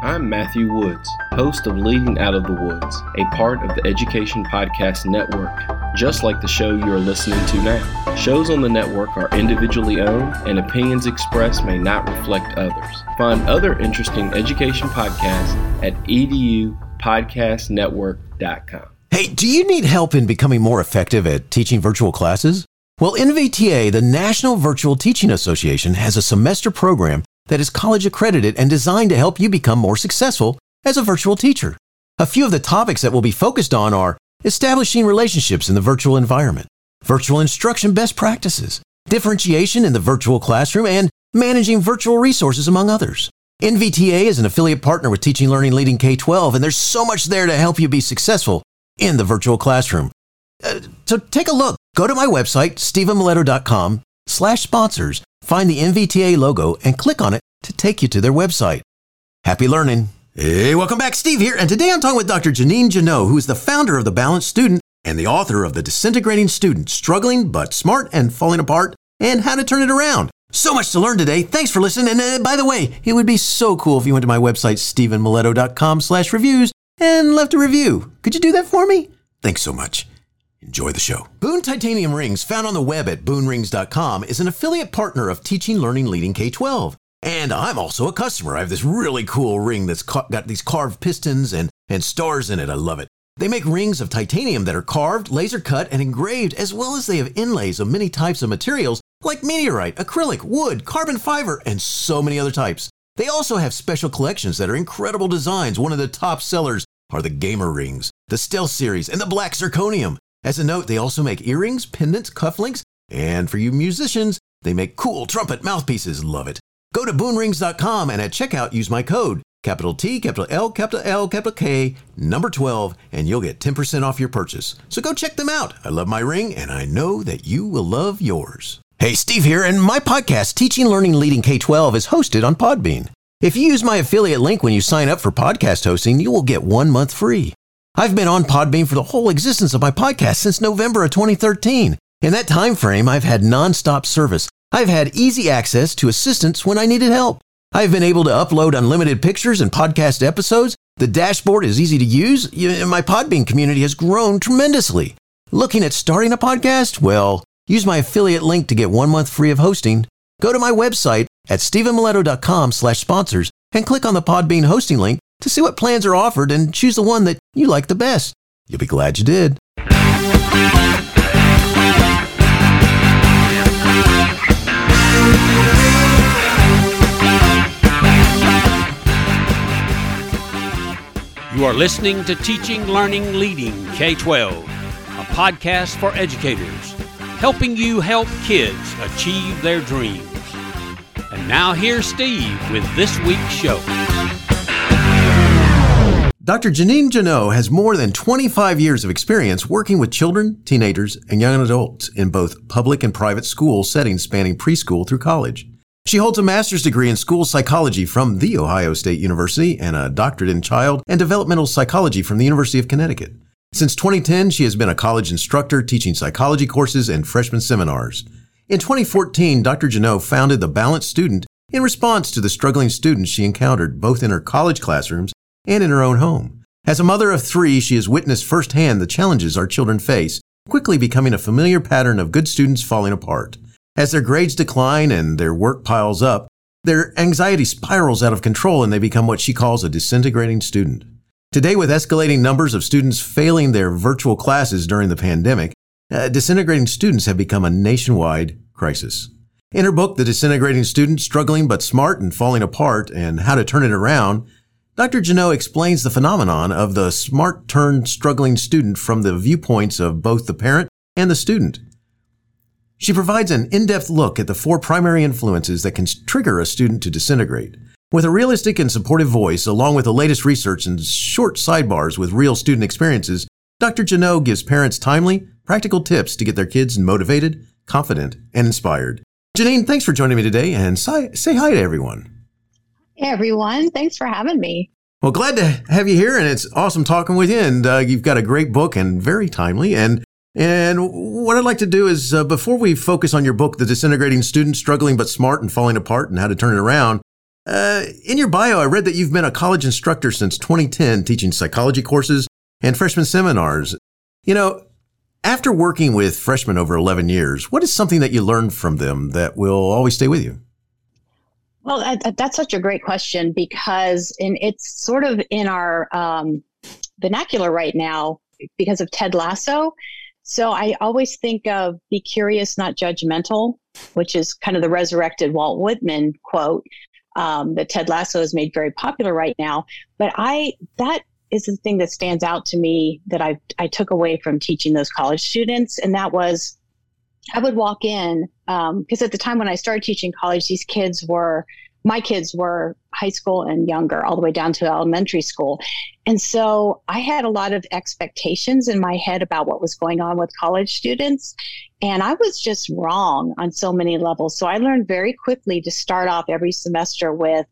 I'm Matthew Woods, host of Leading Out of the Woods, a part of the Education Podcast Network, just like the show you are listening to now. Shows on the network are individually owned, and opinions expressed may not reflect others. Find other interesting education podcasts at edupodcastnetwork.com. Hey, do you need help in becoming more effective at teaching virtual classes? Well, NVTA, the National Virtual Teaching Association, has a semester program that is college accredited and designed to help you become more successful as a virtual teacher. A few of the topics that will be focused on are establishing relationships in the virtual environment, virtual instruction best practices, differentiation in the virtual classroom, and managing virtual resources, among others. NVTA is an affiliate partner with Teaching Learning Leading K 12, and there's so much there to help you be successful in the virtual classroom. Uh, so take a look. Go to my website, stephenmiletto.com slash sponsors, find the NVTA logo, and click on it to take you to their website. Happy learning. Hey, welcome back. Steve here. And today I'm talking with Dr. Jeanine Jannot, who is the founder of The Balanced Student and the author of The Disintegrating Student, Struggling But Smart and Falling Apart, and How to Turn It Around. So much to learn today. Thanks for listening. And uh, by the way, it would be so cool if you went to my website, stephenmiletto.com slash reviews and left a review. Could you do that for me? Thanks so much. Enjoy the show. Boone Titanium Rings, found on the web at boonrings.com, is an affiliate partner of Teaching Learning Leading K 12. And I'm also a customer. I have this really cool ring that's got these carved pistons and, and stars in it. I love it. They make rings of titanium that are carved, laser cut, and engraved, as well as they have inlays of many types of materials like meteorite, acrylic, wood, carbon fiber, and so many other types. They also have special collections that are incredible designs. One of the top sellers are the Gamer Rings, the Stealth Series, and the Black Zirconium. As a note, they also make earrings, pendants, cufflinks, and for you musicians, they make cool trumpet mouthpieces. Love it. Go to boonrings.com and at checkout use my code, capital T, capital L, capital L, capital K, number 12, and you'll get 10% off your purchase. So go check them out. I love my ring, and I know that you will love yours. Hey, Steve here, and my podcast, Teaching Learning Leading K 12, is hosted on Podbean. If you use my affiliate link when you sign up for podcast hosting, you will get one month free. I've been on Podbean for the whole existence of my podcast since November of 2013. In that time frame, I've had nonstop service I've had easy access to assistance when I needed help. I've been able to upload unlimited pictures and podcast episodes. The dashboard is easy to use. My Podbean community has grown tremendously. Looking at starting a podcast? Well, use my affiliate link to get one month free of hosting. Go to my website at stephenmiletto.com slash sponsors and click on the Podbean hosting link to see what plans are offered and choose the one that you like the best. You'll be glad you did. You are listening to Teaching, Learning, Leading K 12, a podcast for educators, helping you help kids achieve their dreams. And now here's Steve with this week's show. Dr. Jeanine Jannot has more than 25 years of experience working with children, teenagers, and young adults in both public and private school settings spanning preschool through college. She holds a master's degree in school psychology from The Ohio State University and a doctorate in child and developmental psychology from the University of Connecticut. Since 2010, she has been a college instructor teaching psychology courses and freshman seminars. In 2014, Dr. Jannot founded The Balanced Student in response to the struggling students she encountered both in her college classrooms and in her own home. As a mother of three, she has witnessed firsthand the challenges our children face, quickly becoming a familiar pattern of good students falling apart. As their grades decline and their work piles up, their anxiety spirals out of control and they become what she calls a disintegrating student. Today, with escalating numbers of students failing their virtual classes during the pandemic, uh, disintegrating students have become a nationwide crisis. In her book, The Disintegrating Student Struggling But Smart and Falling Apart and How to Turn It Around, Dr. Jannot explains the phenomenon of the smart turned struggling student from the viewpoints of both the parent and the student. She provides an in-depth look at the four primary influences that can trigger a student to disintegrate. With a realistic and supportive voice, along with the latest research and short sidebars with real student experiences, Dr. Jannot gives parents timely, practical tips to get their kids motivated, confident, and inspired. Jeanine, thanks for joining me today and say, say hi to everyone. Hey, everyone. Thanks for having me. Well, glad to have you here, and it's awesome talking with you. And uh, you've got a great book and very timely. And and what I'd like to do is, uh, before we focus on your book, The Disintegrating Student Struggling But Smart and Falling Apart and How to Turn It Around, Uh, in your bio, I read that you've been a college instructor since 2010, teaching psychology courses and freshman seminars. You know, after working with freshmen over 11 years, what is something that you learned from them that will always stay with you? Well, that's such a great question because in, it's sort of in our um, vernacular right now because of Ted Lasso. So I always think of be curious, not judgmental, which is kind of the resurrected Walt Whitman quote um, that Ted Lasso has made very popular right now. But I that is the thing that stands out to me that I I took away from teaching those college students, and that was I would walk in because um, at the time when I started teaching college, these kids were my kids were high school and younger, all the way down to elementary school. And so I had a lot of expectations in my head about what was going on with college students. And I was just wrong on so many levels. So I learned very quickly to start off every semester with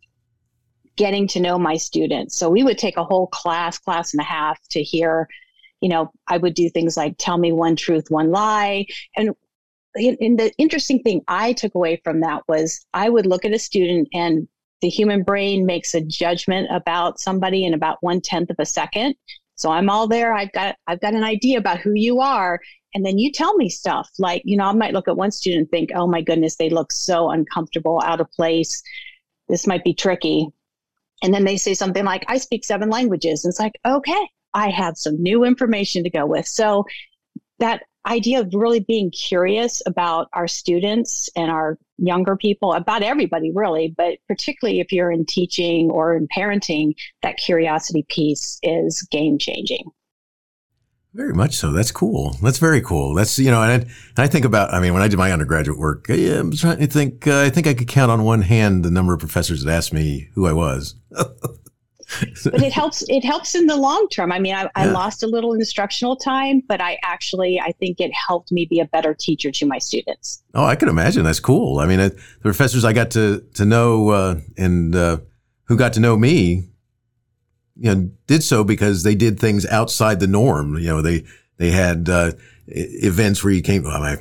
getting to know my students. So we would take a whole class, class and a half to hear, you know, I would do things like tell me one truth, one lie. And and the interesting thing I took away from that was I would look at a student and the human brain makes a judgment about somebody in about one tenth of a second. So I'm all there. I've got I've got an idea about who you are, and then you tell me stuff like you know I might look at one student and think, oh my goodness, they look so uncomfortable, out of place. This might be tricky, and then they say something like, I speak seven languages, and it's like, okay, I have some new information to go with. So that idea of really being curious about our students and our younger people, about everybody really, but particularly if you're in teaching or in parenting, that curiosity piece is game changing. Very much so. That's cool. That's very cool. That's you know, and I, and I think about. I mean, when I did my undergraduate work, yeah, I'm trying to think. Uh, I think I could count on one hand the number of professors that asked me who I was. but it helps it helps in the long term. I mean I, yeah. I, lost a little instructional time but i actually i think it helped me be a better teacher to my students. Oh i can imagine. That's cool. I mean the professors i got to to know uh, and uh, who got to know me you know did so because they did things outside the norm. You know they they had uh, events where you came well, my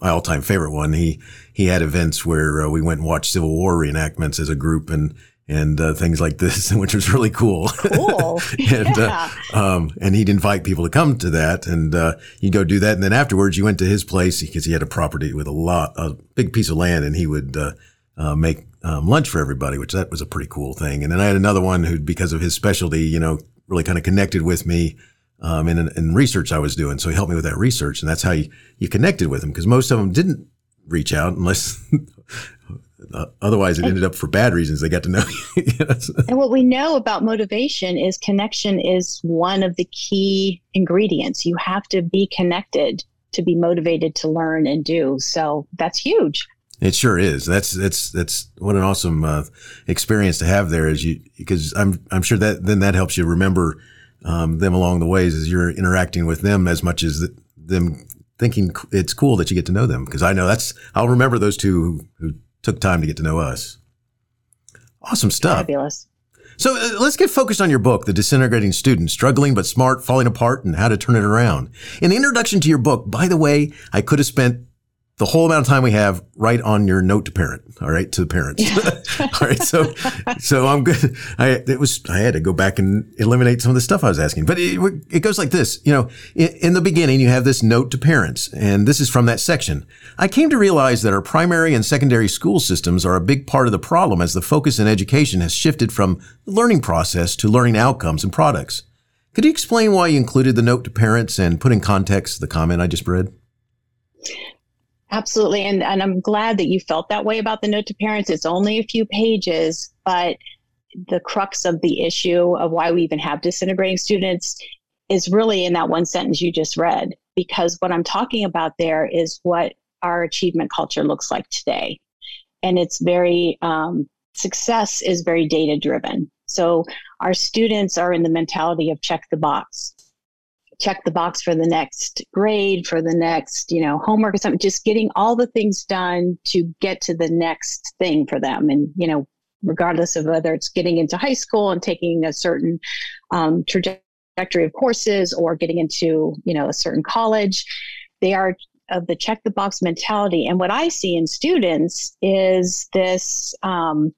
my all-time favorite one he he had events where uh, we went and watched civil war reenactments as a group and and uh, things like this, which was really cool. Cool. and, uh, yeah. uh, um, and he'd invite people to come to that and, uh, you'd go do that. And then afterwards you went to his place because he had a property with a lot, a big piece of land and he would, uh, uh, make, um, lunch for everybody, which that was a pretty cool thing. And then I had another one who, because of his specialty, you know, really kind of connected with me, um, in, in research I was doing. So he helped me with that research. And that's how you, you connected with him because most of them didn't reach out unless otherwise, it ended up for bad reasons. They got to know you. and what we know about motivation is connection is one of the key ingredients. You have to be connected to be motivated to learn and do. So that's huge. It sure is. That's that's that's what an awesome uh, experience to have there. Is you because I'm I'm sure that then that helps you remember um, them along the ways as you're interacting with them as much as the, them thinking it's cool that you get to know them. Because I know that's I'll remember those two who, who took time to get to know us. Awesome stuff. Fabulous. So uh, let's get focused on your book, The Disintegrating Student, Struggling But Smart, Falling Apart, and How to Turn It Around. In the introduction to your book, by the way, I could have spent the whole amount of time we have right on your note to parent. All right. To the parents. all right. So, so I'm good. I, it was, I had to go back and eliminate some of the stuff I was asking, but it, it goes like this, you know, in, in the beginning, you have this note to parents, and this is from that section. I came to realize that our primary and secondary school systems are a big part of the problem as the focus in education has shifted from the learning process to learning outcomes and products. Could you explain why you included the note to parents and put in context the comment I just read? Absolutely. And, and I'm glad that you felt that way about the note to parents. It's only a few pages, but the crux of the issue of why we even have disintegrating students is really in that one sentence you just read. Because what I'm talking about there is what our achievement culture looks like today. And it's very, um, success is very data driven. So our students are in the mentality of check the box check the box for the next grade, for the next, you know, homework or something, just getting all the things done to get to the next thing for them. And, you know, regardless of whether it's getting into high school and taking a certain um, trajectory of courses or getting into, you know, a certain college, they are of the check the box mentality. And what I see in students is this um,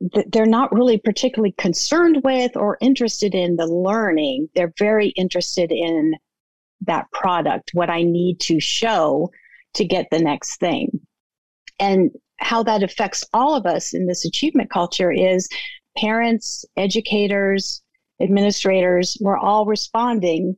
they're not really particularly concerned with or interested in the learning. They're very interested in that product, what I need to show to get the next thing. And how that affects all of us in this achievement culture is parents, educators, administrators, we're all responding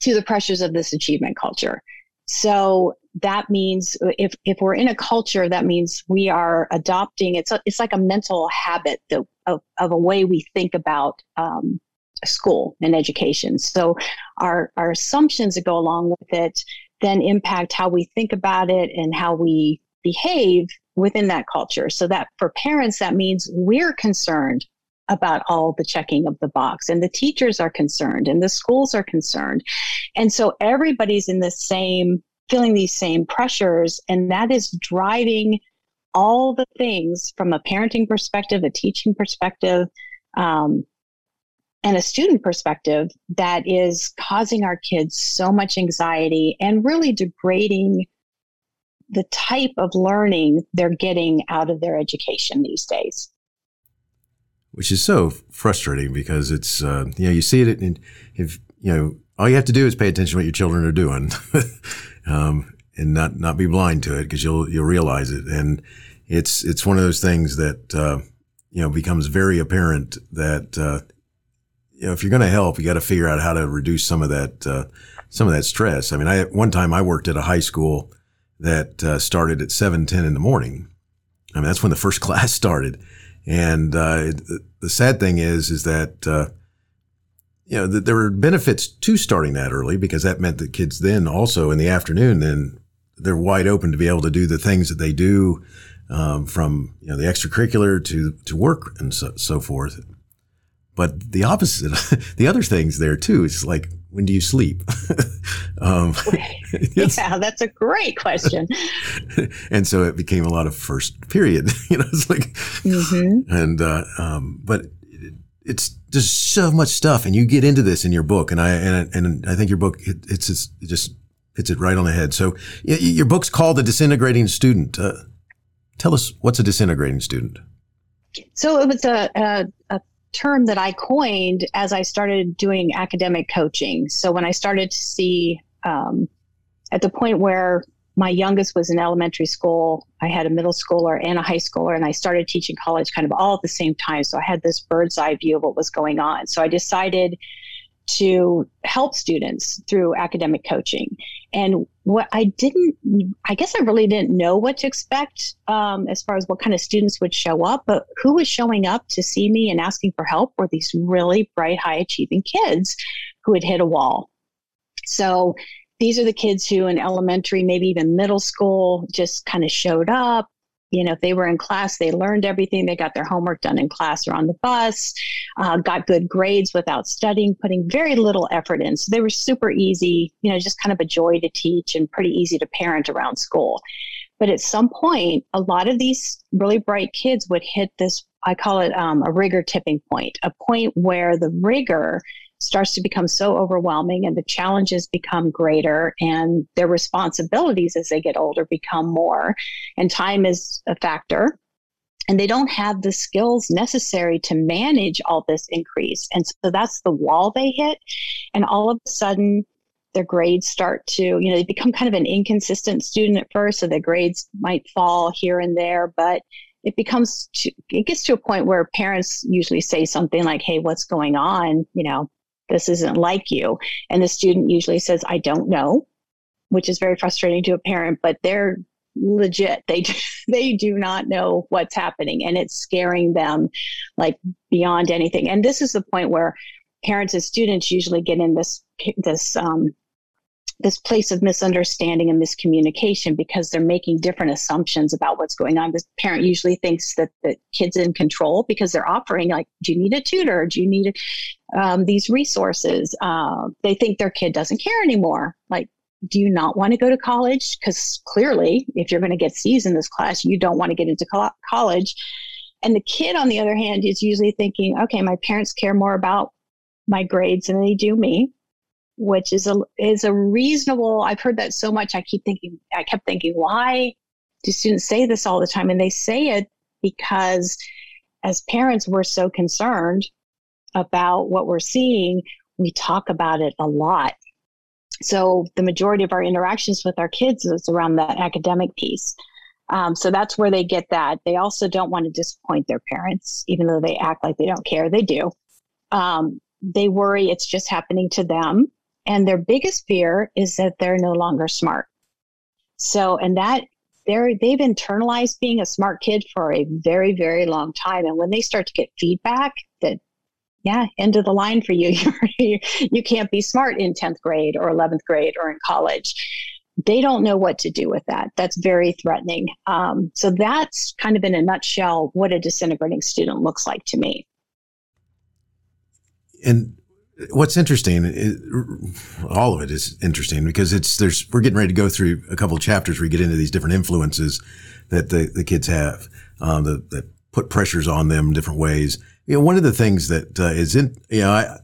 to the pressures of this achievement culture. So that means if, if we're in a culture, that means we are adopting, it's, a, it's like a mental habit of, of a way we think about um, school and education. So our, our assumptions that go along with it then impact how we think about it and how we behave within that culture. So that for parents, that means we're concerned about all the checking of the box and the teachers are concerned and the schools are concerned. And so everybody's in the same, feeling these same pressures. And that is driving all the things from a parenting perspective, a teaching perspective, um, and a student perspective that is causing our kids so much anxiety and really degrading the type of learning they're getting out of their education these days. Which is so frustrating because it's uh, you know you see it and if you know all you have to do is pay attention to what your children are doing, um, and not not be blind to it because you'll you'll realize it and it's it's one of those things that uh, you know becomes very apparent that uh, you know if you're going to help you got to figure out how to reduce some of that uh, some of that stress. I mean, I one time I worked at a high school that uh, started at 7.10 in the morning. I mean, that's when the first class started. And uh, the sad thing is, is that, uh, you know, that there were benefits to starting that early because that meant that kids then also in the afternoon, then they're wide open to be able to do the things that they do um, from, you know, the extracurricular to, to work and so, so forth. But the opposite, the other things there too, is like, when do you sleep? um, yeah, that's a great question. and so it became a lot of first period, you know, it's like, mm-hmm. and, uh, um, but it's just so much stuff. And you get into this in your book. And I, and, and I think your book, it, it's, just, it just hits it right on the head. So your book's called The Disintegrating Student. Uh, tell us what's a disintegrating student? So it was a, a, a term that I coined as I started doing academic coaching. So when I started to see um, at the point where my youngest was in elementary school, I had a middle schooler and a high schooler, and I started teaching college kind of all at the same time. So I had this bird's eye view of what was going on. So I decided to help students through academic coaching. And what I didn't, I guess I really didn't know what to expect um, as far as what kind of students would show up, but who was showing up to see me and asking for help were these really bright, high achieving kids who had hit a wall. So these are the kids who in elementary, maybe even middle school, just kind of showed up, you know, if they were in class, they learned everything. They got their homework done in class or on the bus, uh, got good grades without studying, putting very little effort in. So they were super easy, you know, just kind of a joy to teach and pretty easy to parent around school. But at some point, a lot of these really bright kids would hit this, I call it um, a rigor tipping point, a point where the rigor starts to become so overwhelming and the challenges become greater and their responsibilities as they get older become more. And time is a factor. And they don't have the skills necessary to manage all this increase. And so that's the wall they hit. And all of a sudden their grades start to you know they become kind of an inconsistent student at first. So their grades might fall here and there but it becomes to, it gets to a point where parents usually say something like hey what's going on? You know this isn't like you. And the student usually says, I don't know, which is very frustrating to a parent, but they're legit. They, they do not know what's happening and it's scaring them like beyond anything. And this is the point where parents and students usually get in this, this, um, this place of misunderstanding and miscommunication because they're making different assumptions about what's going on. The parent usually thinks that the kid's in control because they're offering, like, do you need a tutor? Do you need um, these resources? Uh, they think their kid doesn't care anymore. Like, do you not want to go to college? Because clearly, if you're going to get C's in this class, you don't want to get into co- college. And the kid, on the other hand, is usually thinking, okay, my parents care more about my grades than they do me which is a is a reasonable i've heard that so much i keep thinking i kept thinking why do students say this all the time and they say it because as parents, we're so concerned about what we're seeing. We talk about it a lot. So the majority of our interactions with our kids is around that academic piece. Um, so that's where they get that. They also don't want to disappoint their parents, even though they act like they don't care. They do. Um, they worry it's just happening to them. And their biggest fear is that they're no longer smart. So, and that they're, they've internalized being a smart kid for a very, very long time. And when they start to get feedback that, yeah, end of the line for you, you can't be smart in 10th grade or 11th grade or in college. They don't know what to do with that. That's very threatening. Um, so that's kind of in a nutshell what a disintegrating student looks like to me. And what's interesting is, all of it is interesting because it's there's we're getting ready to go through a couple of chapters where we get into these different influences that the, the kids have um, that, that put pressures on them in different ways you know one of the things that uh, is in you know i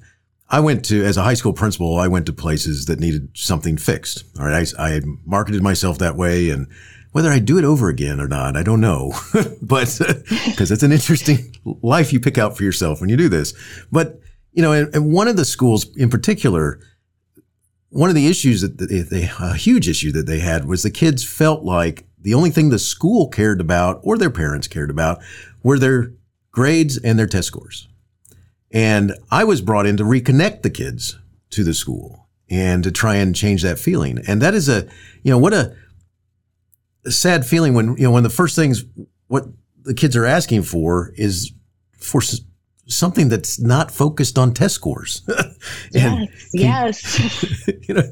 I went to, as a high school principal, I went to places that needed something fixed. All right. I, I marketed myself that way and whether I do it over again or not, I don't know, but because it's an interesting life you pick out for yourself when you do this. But you know, and, one of the schools in particular, one of the issues that they, they, a huge issue that they had was the kids felt like the only thing the school cared about or their parents cared about were their grades and their test scores. And I was brought in to reconnect the kids to the school and to try and change that feeling. And that is a, you know, what a, a sad feeling when, you know, when the first things, what the kids are asking for is for something that's not focused on test scores. and yes, yes. you know,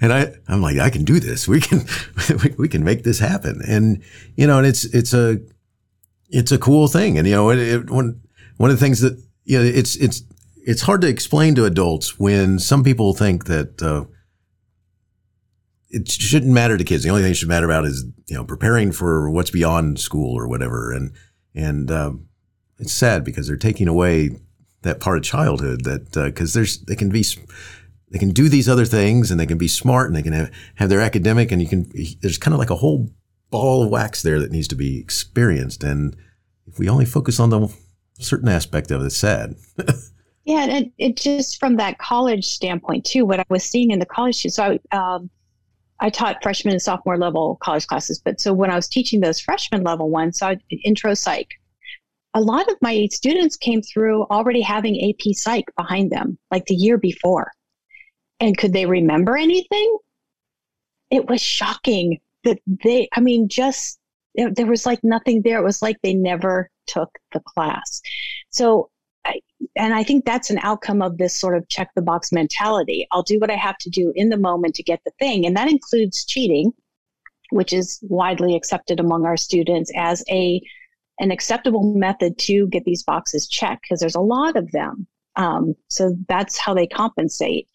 and I, I'm like, I can do this. We can, we can make this happen. And you know, and it's it's a, it's a cool thing. And you know, it, it, one one of the things that you know, it's it's it's hard to explain to adults when some people think that. Uh, it shouldn't matter to kids. The only thing that should matter about is you know preparing for what's beyond school or whatever. And and um, it's sad because they're taking away that part of childhood that because uh, there's they can be they can do these other things and they can be smart and they can have, have their academic and you can there's kind of like a whole ball of wax there that needs to be experienced. And if we only focus on the certain aspect of it it's sad. Yeah and it just from that college standpoint too what i was seeing in the college so i um, I taught freshman and sophomore level college classes, but so when I was teaching those freshman level ones, so I, intro psych, a lot of my students came through already having AP Psych behind them, like the year before. And could they remember anything? It was shocking that they, I mean, just there was like nothing there. It was like they never took the class. So, I, and I think that's an outcome of this sort of check the box mentality. I'll do what I have to do in the moment to get the thing. And that includes cheating, which is widely accepted among our students as a an acceptable method to get these boxes checked because there's a lot of them. Um, so that's how they compensate.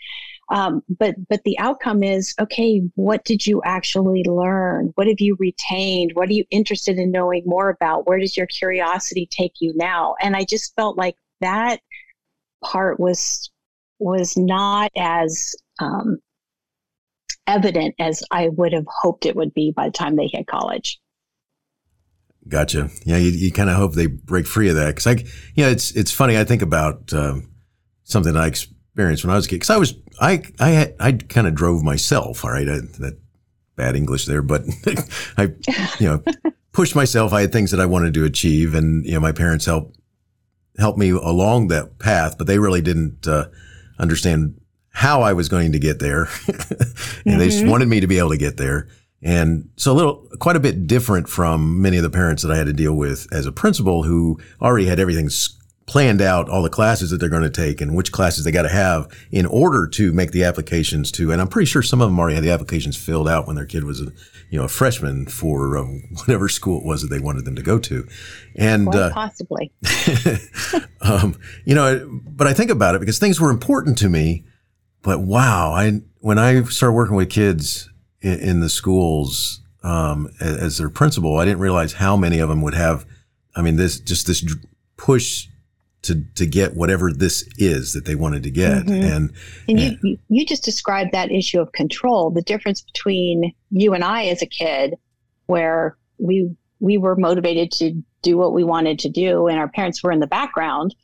Um, but but the outcome is okay. What did you actually learn? What have you retained? What are you interested in knowing more about? Where does your curiosity take you now? And I just felt like that part was was not as um, evident as I would have hoped it would be by the time they hit college. Gotcha. Yeah, you, you kind of hope they break free of that because I, you know, it's it's funny. I think about um, something I experienced when I was a kid because I was I I I kind of drove myself. All right, I, that bad English there, but I you know pushed myself. I had things that I wanted to achieve, and you know my parents helped helped me along that path, but they really didn't uh, understand how I was going to get there, and mm-hmm. they just mm-hmm. wanted me to be able to get there. And so a little, quite a bit different from many of the parents that I had to deal with as a principal who already had everything planned out, all the classes that they're going to take and which classes they got to have in order to make the applications to. And I'm pretty sure some of them already had the applications filled out when their kid was a, you know, a freshman for um, whatever school it was that they wanted them to go to. And uh, possibly, um, you know, but I think about it because things were important to me. But wow, I when I started working with kids in, in the schools um, as, as, their principal, I didn't realize how many of them would have. I mean, this just this push to to get whatever this is that they wanted to get, mm-hmm. and and you and, you just described that issue of control, the difference between you and I as a kid, where we we were motivated to do what we wanted to do and our parents were in the background,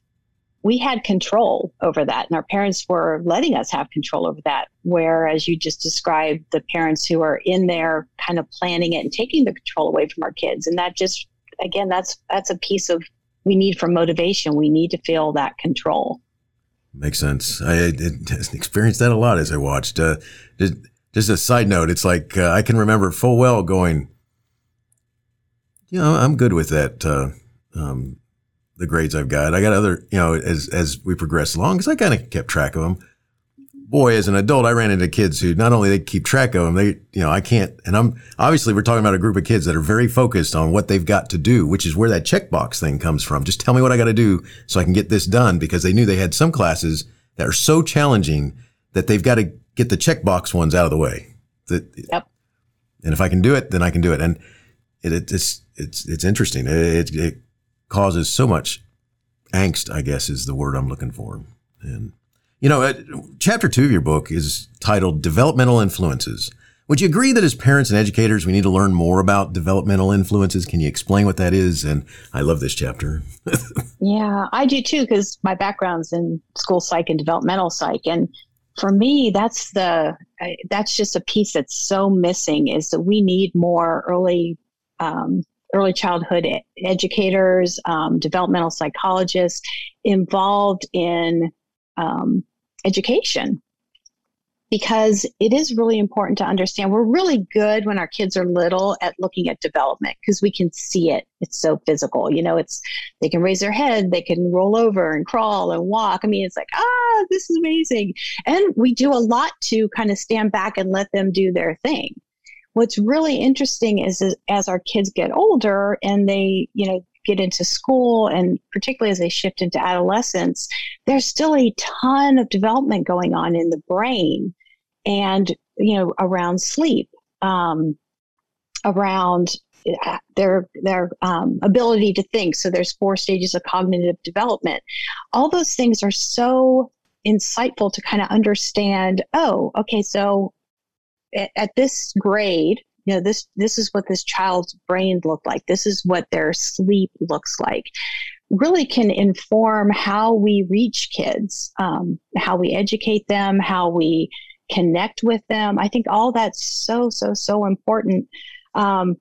we had control over that. And our parents were letting us have control over that. Whereas you just described the parents who are in there kind of planning it and taking the control away from our kids. And that just, again, that's, that's a piece of we need for motivation. We need to feel that control. Makes sense. I, I experienced that a lot as I watched. Uh, just, a side note, it's like uh, I can remember full well going, you know, I'm good with that. Uh, um, the grades I've got. I got other, you know, as as we progress along, because I kind of kept track of them. Boy, as an adult, I ran into kids who not only they keep track of them, they, you know, I can't. And I'm obviously we're talking about a group of kids that are very focused on what they've got to do, which is where that checkbox thing comes from. Just tell me what I got to do so I can get this done, because they knew they had some classes that are so challenging that they've got to get the checkbox ones out of the way. That, yep. And if I can do it, then I can do it. And it, it, it's it's it's interesting. It, it causes so much angst. I guess is the word I'm looking for. And you know, uh, chapter two of your book is titled "Developmental Influences." Would you agree that as parents and educators, we need to learn more about developmental influences? Can you explain what that is? And I love this chapter. yeah, I do too, because my background's in school psych and developmental psych. And for me, that's the that's just a piece that's so missing is that we need more early um, early childhood educators, um, developmental psychologists involved in um, education. Because it is really important to understand we're really good when our kids are little at looking at development because we can see it. It's so physical you know it's they can raise their head they can roll over and crawl and walk. I mean it's like ah this is amazing. And we do a lot to kind of stand back and let them do their thing what's really interesting is, is as our kids get older and they you know get into school and particularly as they shift into adolescence there's still a ton of development going on in the brain and you know around sleep um, around uh, their their um, ability to think. So there's four stages of cognitive development. All those things are so insightful to kind of understand oh okay so at, this grade you know this this is what this child's brain looked like. This is what their sleep looks like. Really can inform how we reach kids um, how we educate them how we connect with them. I think all that's so so so important um,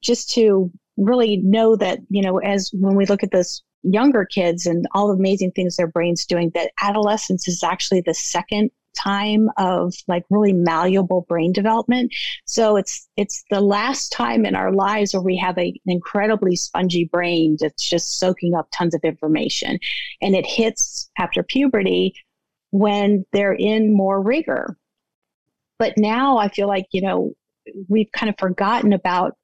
just to really know that you know as when we look at this younger kids and all the amazing things their brains doing that adolescence is actually the second time of like really malleable brain development. So it's it's the last time in our lives where we have a, an incredibly spongy brain that's just soaking up tons of information. And it hits after puberty when they're in more rigor. But now I feel like, you know, we've kind of forgotten about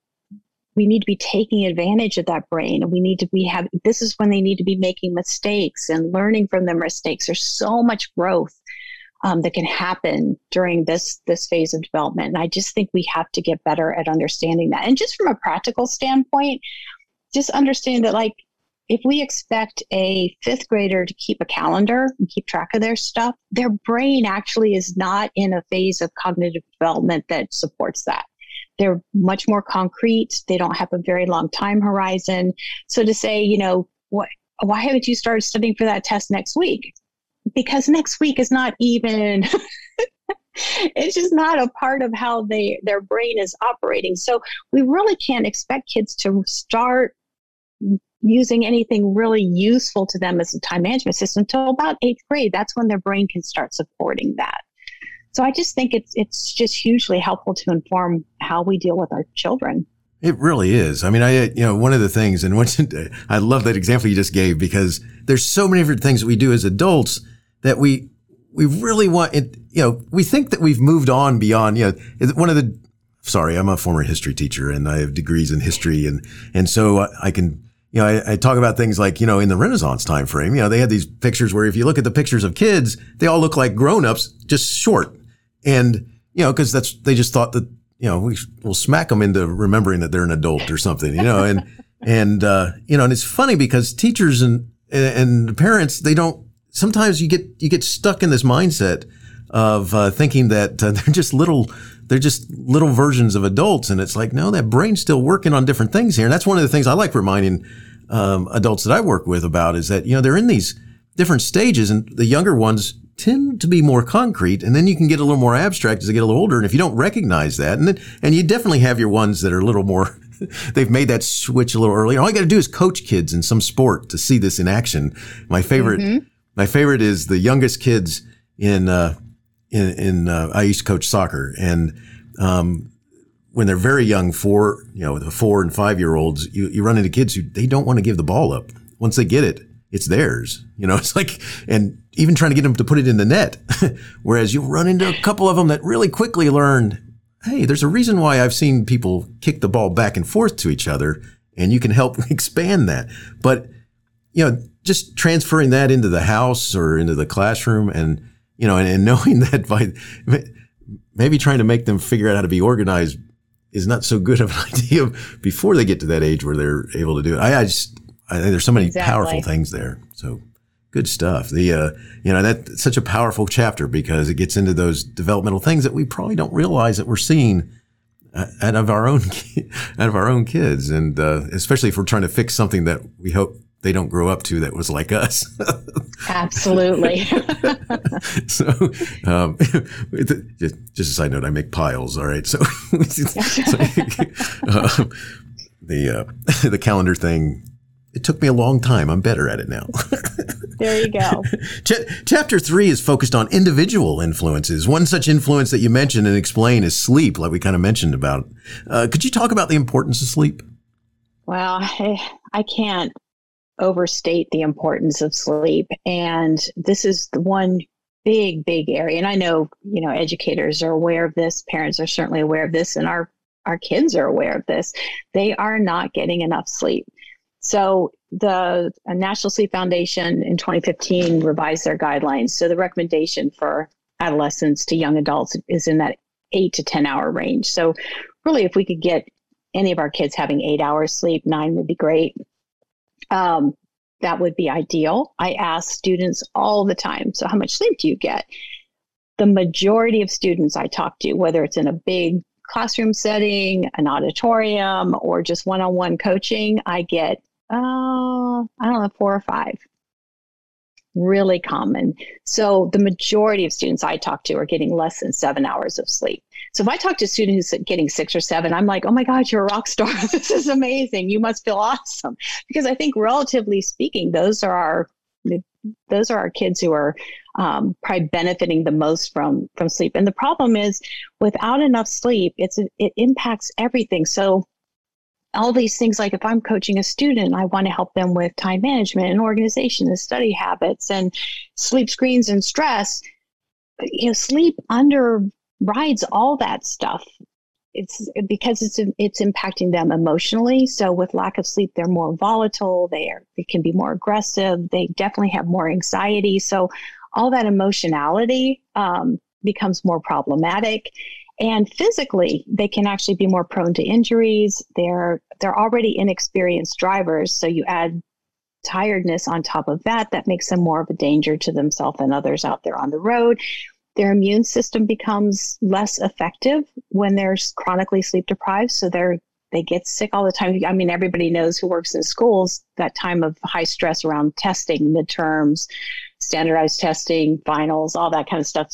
we need to be taking advantage of that brain and we need to be have this is when they need to be making mistakes and learning from their mistakes there's so much growth um, that can happen during this this phase of development. And I just think we have to get better at understanding that. And just from a practical standpoint, just understand that like if we expect a fifth grader to keep a calendar and keep track of their stuff, their brain actually is not in a phase of cognitive development that supports that. They're much more concrete. They don't have a very long time horizon. So to say, you know, what, why haven't you started studying for that test next week? Because next week is not even it's just not a part of how they their brain is operating. So we really can't expect kids to start using anything really useful to them as a time management system until about eighth grade. That's when their brain can start supporting that. So i just think it's it's just hugely helpful to inform how we deal with our children. It really is. I mean, I, you know, one of the things, and what I love that example you just gave because there's so many different things that we do as adults that we we really want it. You know, we think that we've moved on beyond. You know, one of the sorry, I'm a former history teacher and I have degrees in history, and and so I can. You know, I, I talk about things like, you know, in the Renaissance time frame, you know, they had these pictures where if you look at the pictures of kids, they all look like grown-ups, just short. And, you know, cause that's, they just thought that, you know, we will smack them into remembering that they're an adult or something, you know, and, and, uh, you know, and it's funny because teachers and, and parents, they don't sometimes you get you get stuck in this mindset of uh, thinking that uh, they're just little they're just little versions of adults. And it's like, no, that brain's still working on different things here. And that's one of the things I like reminding um, adults that I work with about is that, you know, they're in these different stages and the younger ones tend to be more concrete and then you can get a little more abstract as they get a little older. And if you don't recognize that, and then, and you definitely have your ones that are a little more, they've made that switch a little earlier. All you got to do is coach kids in some sport to see this in action. My favorite, mm-hmm. My favorite is the youngest kids in, uh, in, in uh, I used to coach soccer and, um, when they're very young, four, you know, the four and five year olds, you, you run into kids who they don't want to give the ball up. Once they get it, it's theirs. You know, it's like, and even trying to get them to put it in the net. Whereas you'll run into a couple of them that really quickly learn, hey, there's a reason why I've seen people kick the ball back and forth to each other, and you can help expand that. But, you know, just transferring that into the house or into the classroom and, you know, and, and knowing that by maybe trying to make them figure out how to be organized is not so good of an idea before they get to that age where they're able to do it. I, I just, I think there's so many exactly. powerful things there. So good stuff. The, uh, you know, that's such a powerful chapter because it gets into those developmental things that we probably don't realize that we're seeing out of our own, out of our own kids. And, uh, especially if we're trying to fix something that we hope they don't grow up to that was like us. Absolutely. so, um, just, just a side note, I make piles. All right. So, so uh, the, uh, the calendar thing, it took me a long time. I'm better at it now. there you go. Ch- chapter three is focused on individual influences. One such influence that you mentioned and explain is sleep, like we kind of mentioned about. Uh, could you talk about the importance of sleep? Well, I, I can't overstate the importance of sleep. And this is the one big, big area. And I know, you know, educators are aware of this, parents are certainly aware of this, and our our kids are aware of this. They are not getting enough sleep. So the uh, National Sleep Foundation in 2015 revised their guidelines. So the recommendation for adolescents to young adults is in that eight to 10 hour range. So really, if we could get any of our kids having eight hours sleep, nine would be great um, that would be ideal. I ask students all the time, so how much sleep do you get? The majority of students I talk to, whether it's in a big classroom setting, an auditorium, or just one on one coaching, I get, uh, I don't know, four or five really common. So the majority of students I talk to are getting less than seven hours of sleep. So if I talk to a student who's getting six or seven, I'm like, oh my God, you're a rock star. this is amazing. You must feel awesome. Because I think relatively speaking, those are our those are our kids who are um, probably benefiting the most from from sleep. And the problem is, without enough sleep, it's it impacts everything. So all these things like if i'm coaching a student i want to help them with time management and organization and study habits and sleep screens and stress. You know sleep underrides all that stuff. It's because it's it's impacting them emotionally. So with lack of sleep they're more volatile they are they can be more aggressive they definitely have more anxiety. So all that emotionality um, becomes more problematic and physically they can actually be more prone to injuries. They're they're already inexperienced drivers so you add tiredness on top of that that makes them more of a danger to themselves and others out there on the road. Their immune system becomes less effective when they're chronically sleep deprived so they're they get sick all the time. I mean everybody knows who works in schools that time of high stress around testing midterms standardized testing finals all that kind of stuff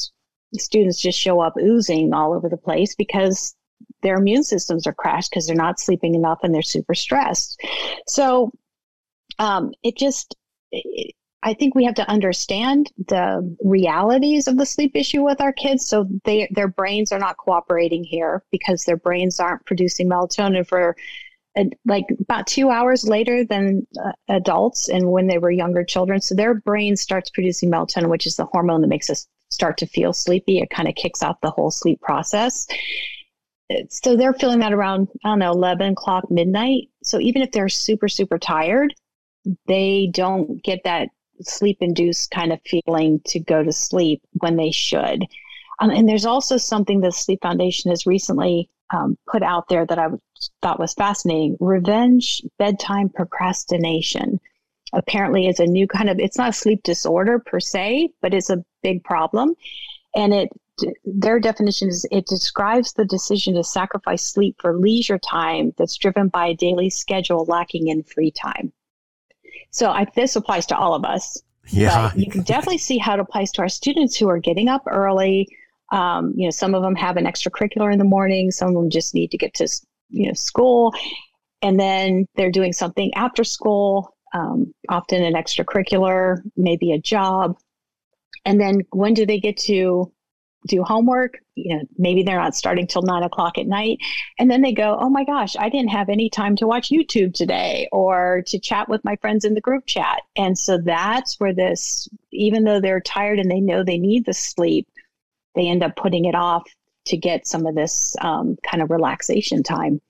students just show up oozing all over the place because their immune systems are crashed because they're not sleeping enough and they're super stressed. So um, it just, it, I think we have to understand the realities of the sleep issue with our kids. So they, their brains are not cooperating here because their brains aren't producing melatonin for uh, like about two hours later than uh, adults and when they were younger children. So their brain starts producing melatonin, which is the hormone that makes us start to feel sleepy, it kind of kicks off the whole sleep process. So they're feeling that around, I don't know, 11 o'clock, midnight. So even if they're super, super tired, they don't get that sleep induced kind of feeling to go to sleep when they should. Um, and there's also something the Sleep Foundation has recently um, put out there that I thought was fascinating revenge bedtime procrastination apparently is a new kind of it's not a sleep disorder per se but it's a big problem and it their definition is it describes the decision to sacrifice sleep for leisure time that's driven by a daily schedule lacking in free time. So I, this applies to all of us. Yeah. You can definitely see how it applies to our students who are getting up early. Um, you know, some of them have an extracurricular in the morning. Some of them just need to get to, you know, school. And then they're doing something after school, um, often an extracurricular, maybe a job. And then when do they get to do homework. You know, maybe they're not starting till nine o'clock at night. And then they go, oh my gosh, I didn't have any time to watch YouTube today or to chat with my friends in the group chat. And so that's where this, even though they're tired and they know they need the sleep, they end up putting it off to get some of this um, kind of relaxation time.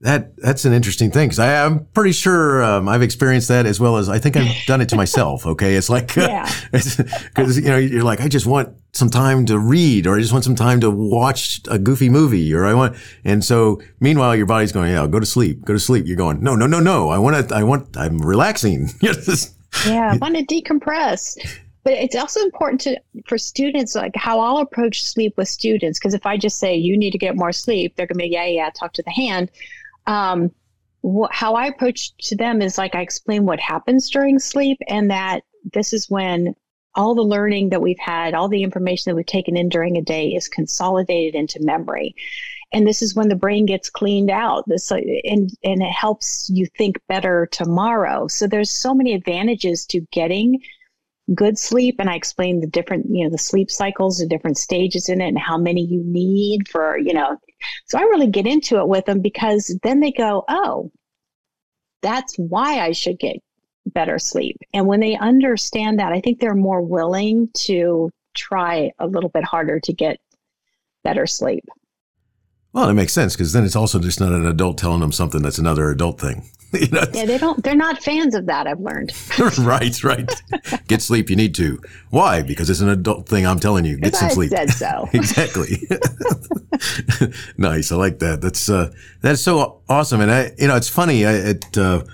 That that's an interesting thing because I'm pretty sure um, I've experienced that as well as I think I've done it to myself. Okay, it's like because uh, you know you're like I just want some time to read or I just want some time to watch a goofy movie or I want and so meanwhile your body's going yeah go to sleep go to sleep. You're going no no no no I want to I want I'm relaxing. Yeah I want to decompress. But it's also important to for students like how I'll approach sleep with students because if I just say you need to get more sleep they're gonna be yeah yeah talk to the hand um, wh- how I approach to them is like I explain what happens during sleep and that this is when all the learning that we've had, all the information that we've taken in during a day is consolidated into memory. And this is when the brain gets cleaned out. This and and it helps you think better tomorrow. So there's so many advantages to getting good sleep and i explain the different you know the sleep cycles the different stages in it and how many you need for you know so i really get into it with them because then they go oh that's why i should get better sleep and when they understand that i think they're more willing to try a little bit harder to get better sleep well, that makes sense because then it's also just not an adult telling them something that's another adult thing. you know? Yeah, they don't. They're not fans of that. I've learned. right, right. Get sleep. You need to. Why? Because it's an adult thing. I'm telling you. Get some sleep. Said so. exactly. nice. I like that. That's uh, that's so awesome. And I, you know, it's funny. I, at uh,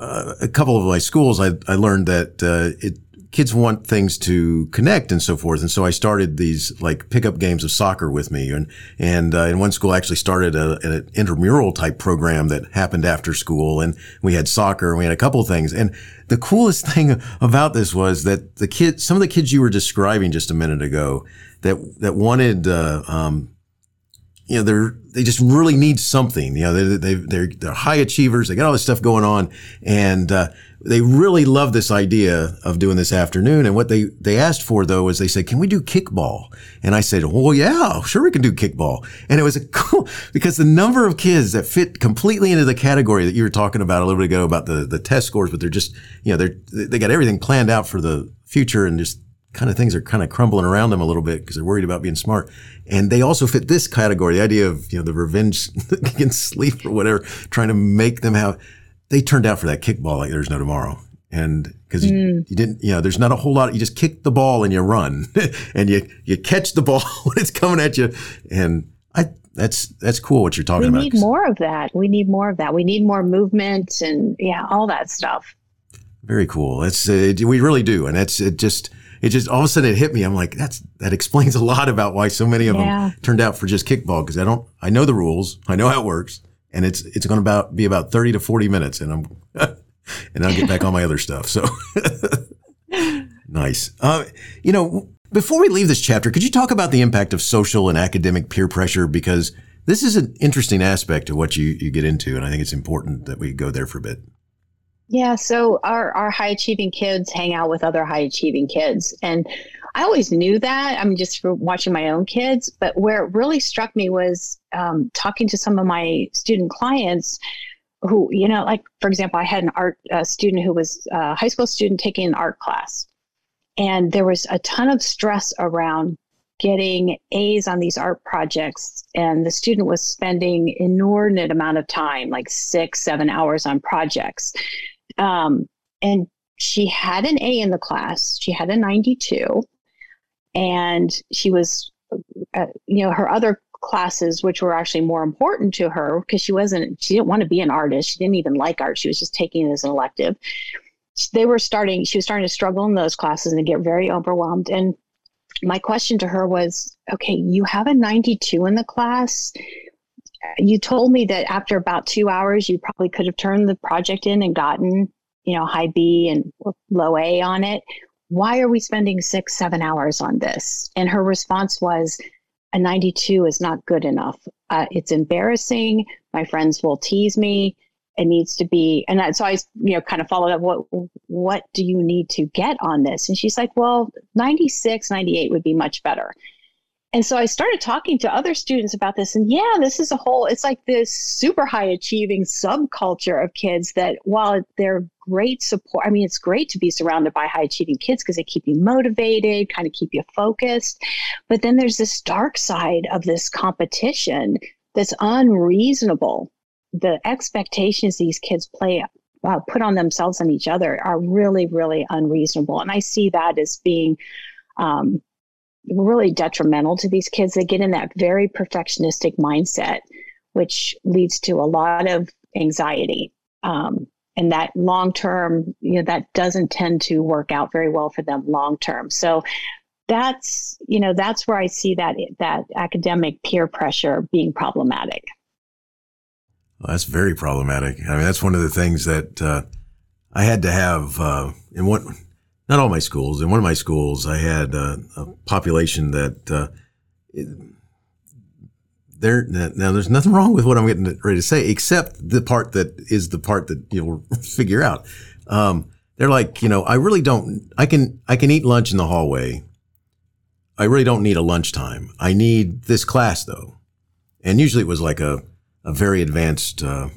uh, a couple of my schools, I I learned that uh, it kids want things to connect and so forth. And so I started these like pickup games of soccer with me. And, and, uh, in one school I actually started a, an intramural type program that happened after school. And we had soccer and we had a couple things. And the coolest thing about this was that the kids, some of the kids you were describing just a minute ago that, that wanted, uh, um, you know, they're, they just really need something. You know, they, they, they're, they're high achievers. They got all this stuff going on. And, uh, they really love this idea of doing this afternoon. And what they, they asked for though is they said, can we do kickball? And I said, well, yeah, sure we can do kickball. And it was a cool because the number of kids that fit completely into the category that you were talking about a little bit ago about the, the test scores, but they're just, you know, they're, they got everything planned out for the future and just kind of things are kind of crumbling around them a little bit because they're worried about being smart. And they also fit this category, the idea of, you know, the revenge against sleep or whatever, trying to make them have, they turned out for that kickball like there's no tomorrow. And because mm. you, you, didn't, you know, there's not a whole lot. You just kick the ball and you run, and you you catch the ball when it's coming at you. And I that's that's cool what you're talking we about. We need more of that. We need more of that. We need more movement and yeah, all that stuff. Very cool. It's uh, we really do, and it's it just it just all of a sudden it hit me. I'm like, that's that explains a lot about why so many of yeah. them turned out for just kickball because I don't I know the rules, I know how it works, and it's it's going to about be about 30 to 40 minutes and I'm and I'll get back on my other stuff. So nice. Uh, you know, before we leave this chapter, could you talk about the impact of social and academic peer pressure because this is an interesting aspect of what you, you get into and I think it's important that we go there for a bit. Yeah, so our, our high achieving kids hang out with other high achieving kids. And I always knew that. I'm just watching my own kids. But where it really struck me was um, talking to some of my student clients who, you know, like, for example, I had an art uh, student who was a high school student taking an art class. And there was a ton of stress around getting A's on these art projects. And the student was spending inordinate amount of time, like six, seven hours on projects. Um, and she had an A in the class. She had a 92 and she was uh, you know her other classes which were actually more important to her because she wasn't she didn't want to be an artist. She didn't even like art. She was just taking it as an elective. They were starting she was starting to struggle in those classes and get very overwhelmed. And my question to her was okay, you have a 92 in the class. You told me that after about two hours, you probably could have turned the project in and gotten, you know, high B and low A on it. Why are we spending six, seven hours on this? And her response was, a 92 is not good enough. Uh, it's embarrassing. My friends will tease me it needs to be and that, so i you know kind of followed up what what do you need to get on this and she's like well 96 98 would be much better and so i started talking to other students about this and yeah this is a whole it's like this super high achieving subculture of kids that while they're great support i mean it's great to be surrounded by high achieving kids because they keep you motivated kind of keep you focused. But then there's this dark side of this competition that's unreasonable. The expectations these kids play uh, put on themselves and each other are really really unreasonable and i see that as being um, really detrimental to these kids. They get in that very perfectionistic mindset which leads to a lot of anxiety. Um, and that long term you know that doesn't tend to work out very well for them long term. So that's you know that's where i see that that academic peer pressure being problematic. Well, that's very problematic. I mean, that's one of the things that uh, I had to have uh, in one, not all my schools. In one of my schools, I had uh, a population that uh, there. Now, there's nothing wrong with what I'm getting ready to say, except the part that is the part that you'll figure out. Um, they're like, you know, I really don't. I can I can eat lunch in the hallway. I really don't need a lunchtime. I need this class though, and usually it was like a a very advanced uh,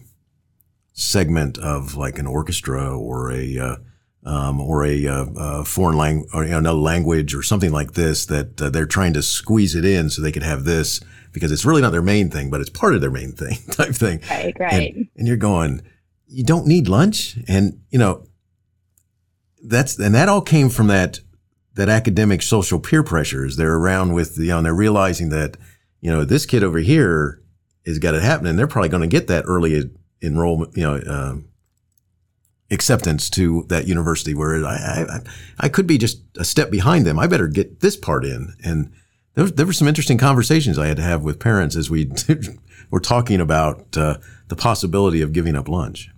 segment of like an orchestra or a uh, um, or a uh, uh foreign language or you know, another language or something like this that uh, they're trying to squeeze it in so they could have this because it's really not their main thing, but it's part of their main thing type thing. Right, right. And, and you're going, you don't need lunch, and you know that's and that all came from that that academic social peer pressures. They're around with you know, and they're realizing that you know this kid over here has got it happening, they're probably going to get that early enrollment, you know, uh, acceptance to that university where I, I, I could be just a step behind them. I better get this part in. And there, there were some interesting conversations I had to have with parents as we were talking about uh, the possibility of giving up lunch.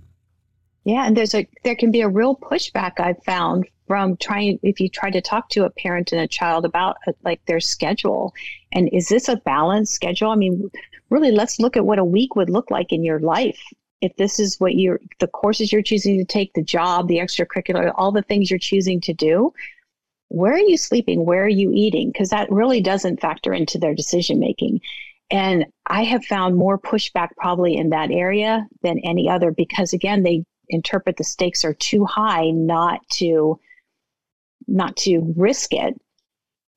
Yeah, and there's a there can be a real pushback I've found from trying if you try to talk to a parent and a child about uh, like their schedule and is this a balanced schedule? I mean, really let's look at what a week would look like in your life if this is what you're the courses you're choosing to take the job the extracurricular all the things you're choosing to do where are you sleeping? Where are you eating? Because that really doesn't factor into their decision making. And i have found more pushback probably in that area than any other because again they interpret the stakes are too high not to not to risk it.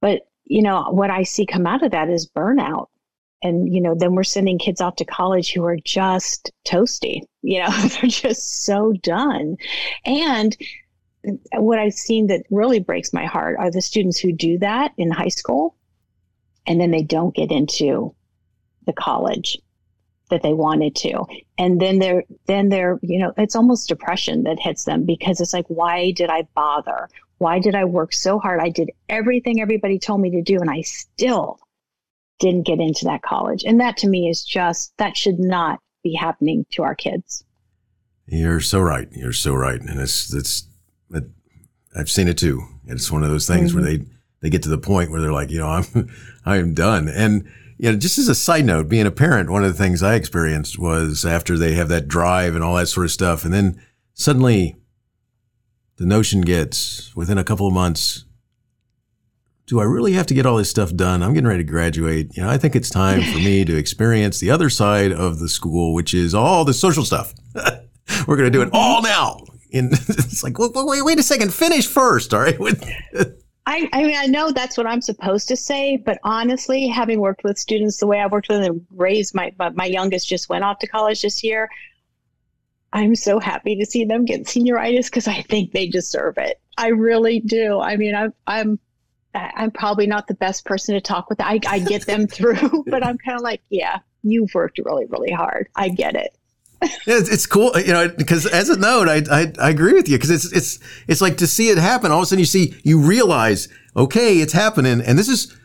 But you know what i see come out of that is burnout and you know then we're sending kids off to college who are just toasty you know they're just so done. And what i've seen that really breaks my heart are the students who do that in high school and then they don't get into the college that they wanted to. And then they're then they're you know it's almost depression that hits them because it's like why did i bother? Why did i work so hard? I did everything everybody told me to do and i still didn't get into that college. And that to me is just, that should not be happening to our kids. You're so right. You're so right. And it's, it's, it, I've seen it too. It's one of those things mm-hmm. where they, they get to the point where they're like, you know, I'm, I am done. And, you know, just as a side note, being a parent, one of the things I experienced was after they have that drive and all that sort of stuff. And then suddenly the notion gets within a couple of months, do I really have to get all this stuff done? I'm getting ready to graduate. You know, I think it's time for me to experience the other side of the school, which is all the social stuff. We're going to do it all now. And it's like, wait, wait, wait a second, finish first. All right. I, I mean, I know that's what I'm supposed to say, but honestly, having worked with students the way I've worked with them raised my, my youngest just went off to college this year. I'm so happy to see them get senioritis because I think they deserve it. I really do. I mean, I'm, I'm I'm probably not the best person to talk with. I, I get them through, but I'm kind of like, yeah, you've worked really, really hard. I get it. it's, it's cool, you know, because as a note, I, I, I agree with you because it's it's it's like to see it happen. All of a sudden, you see, you realize, okay, it's happening. And this is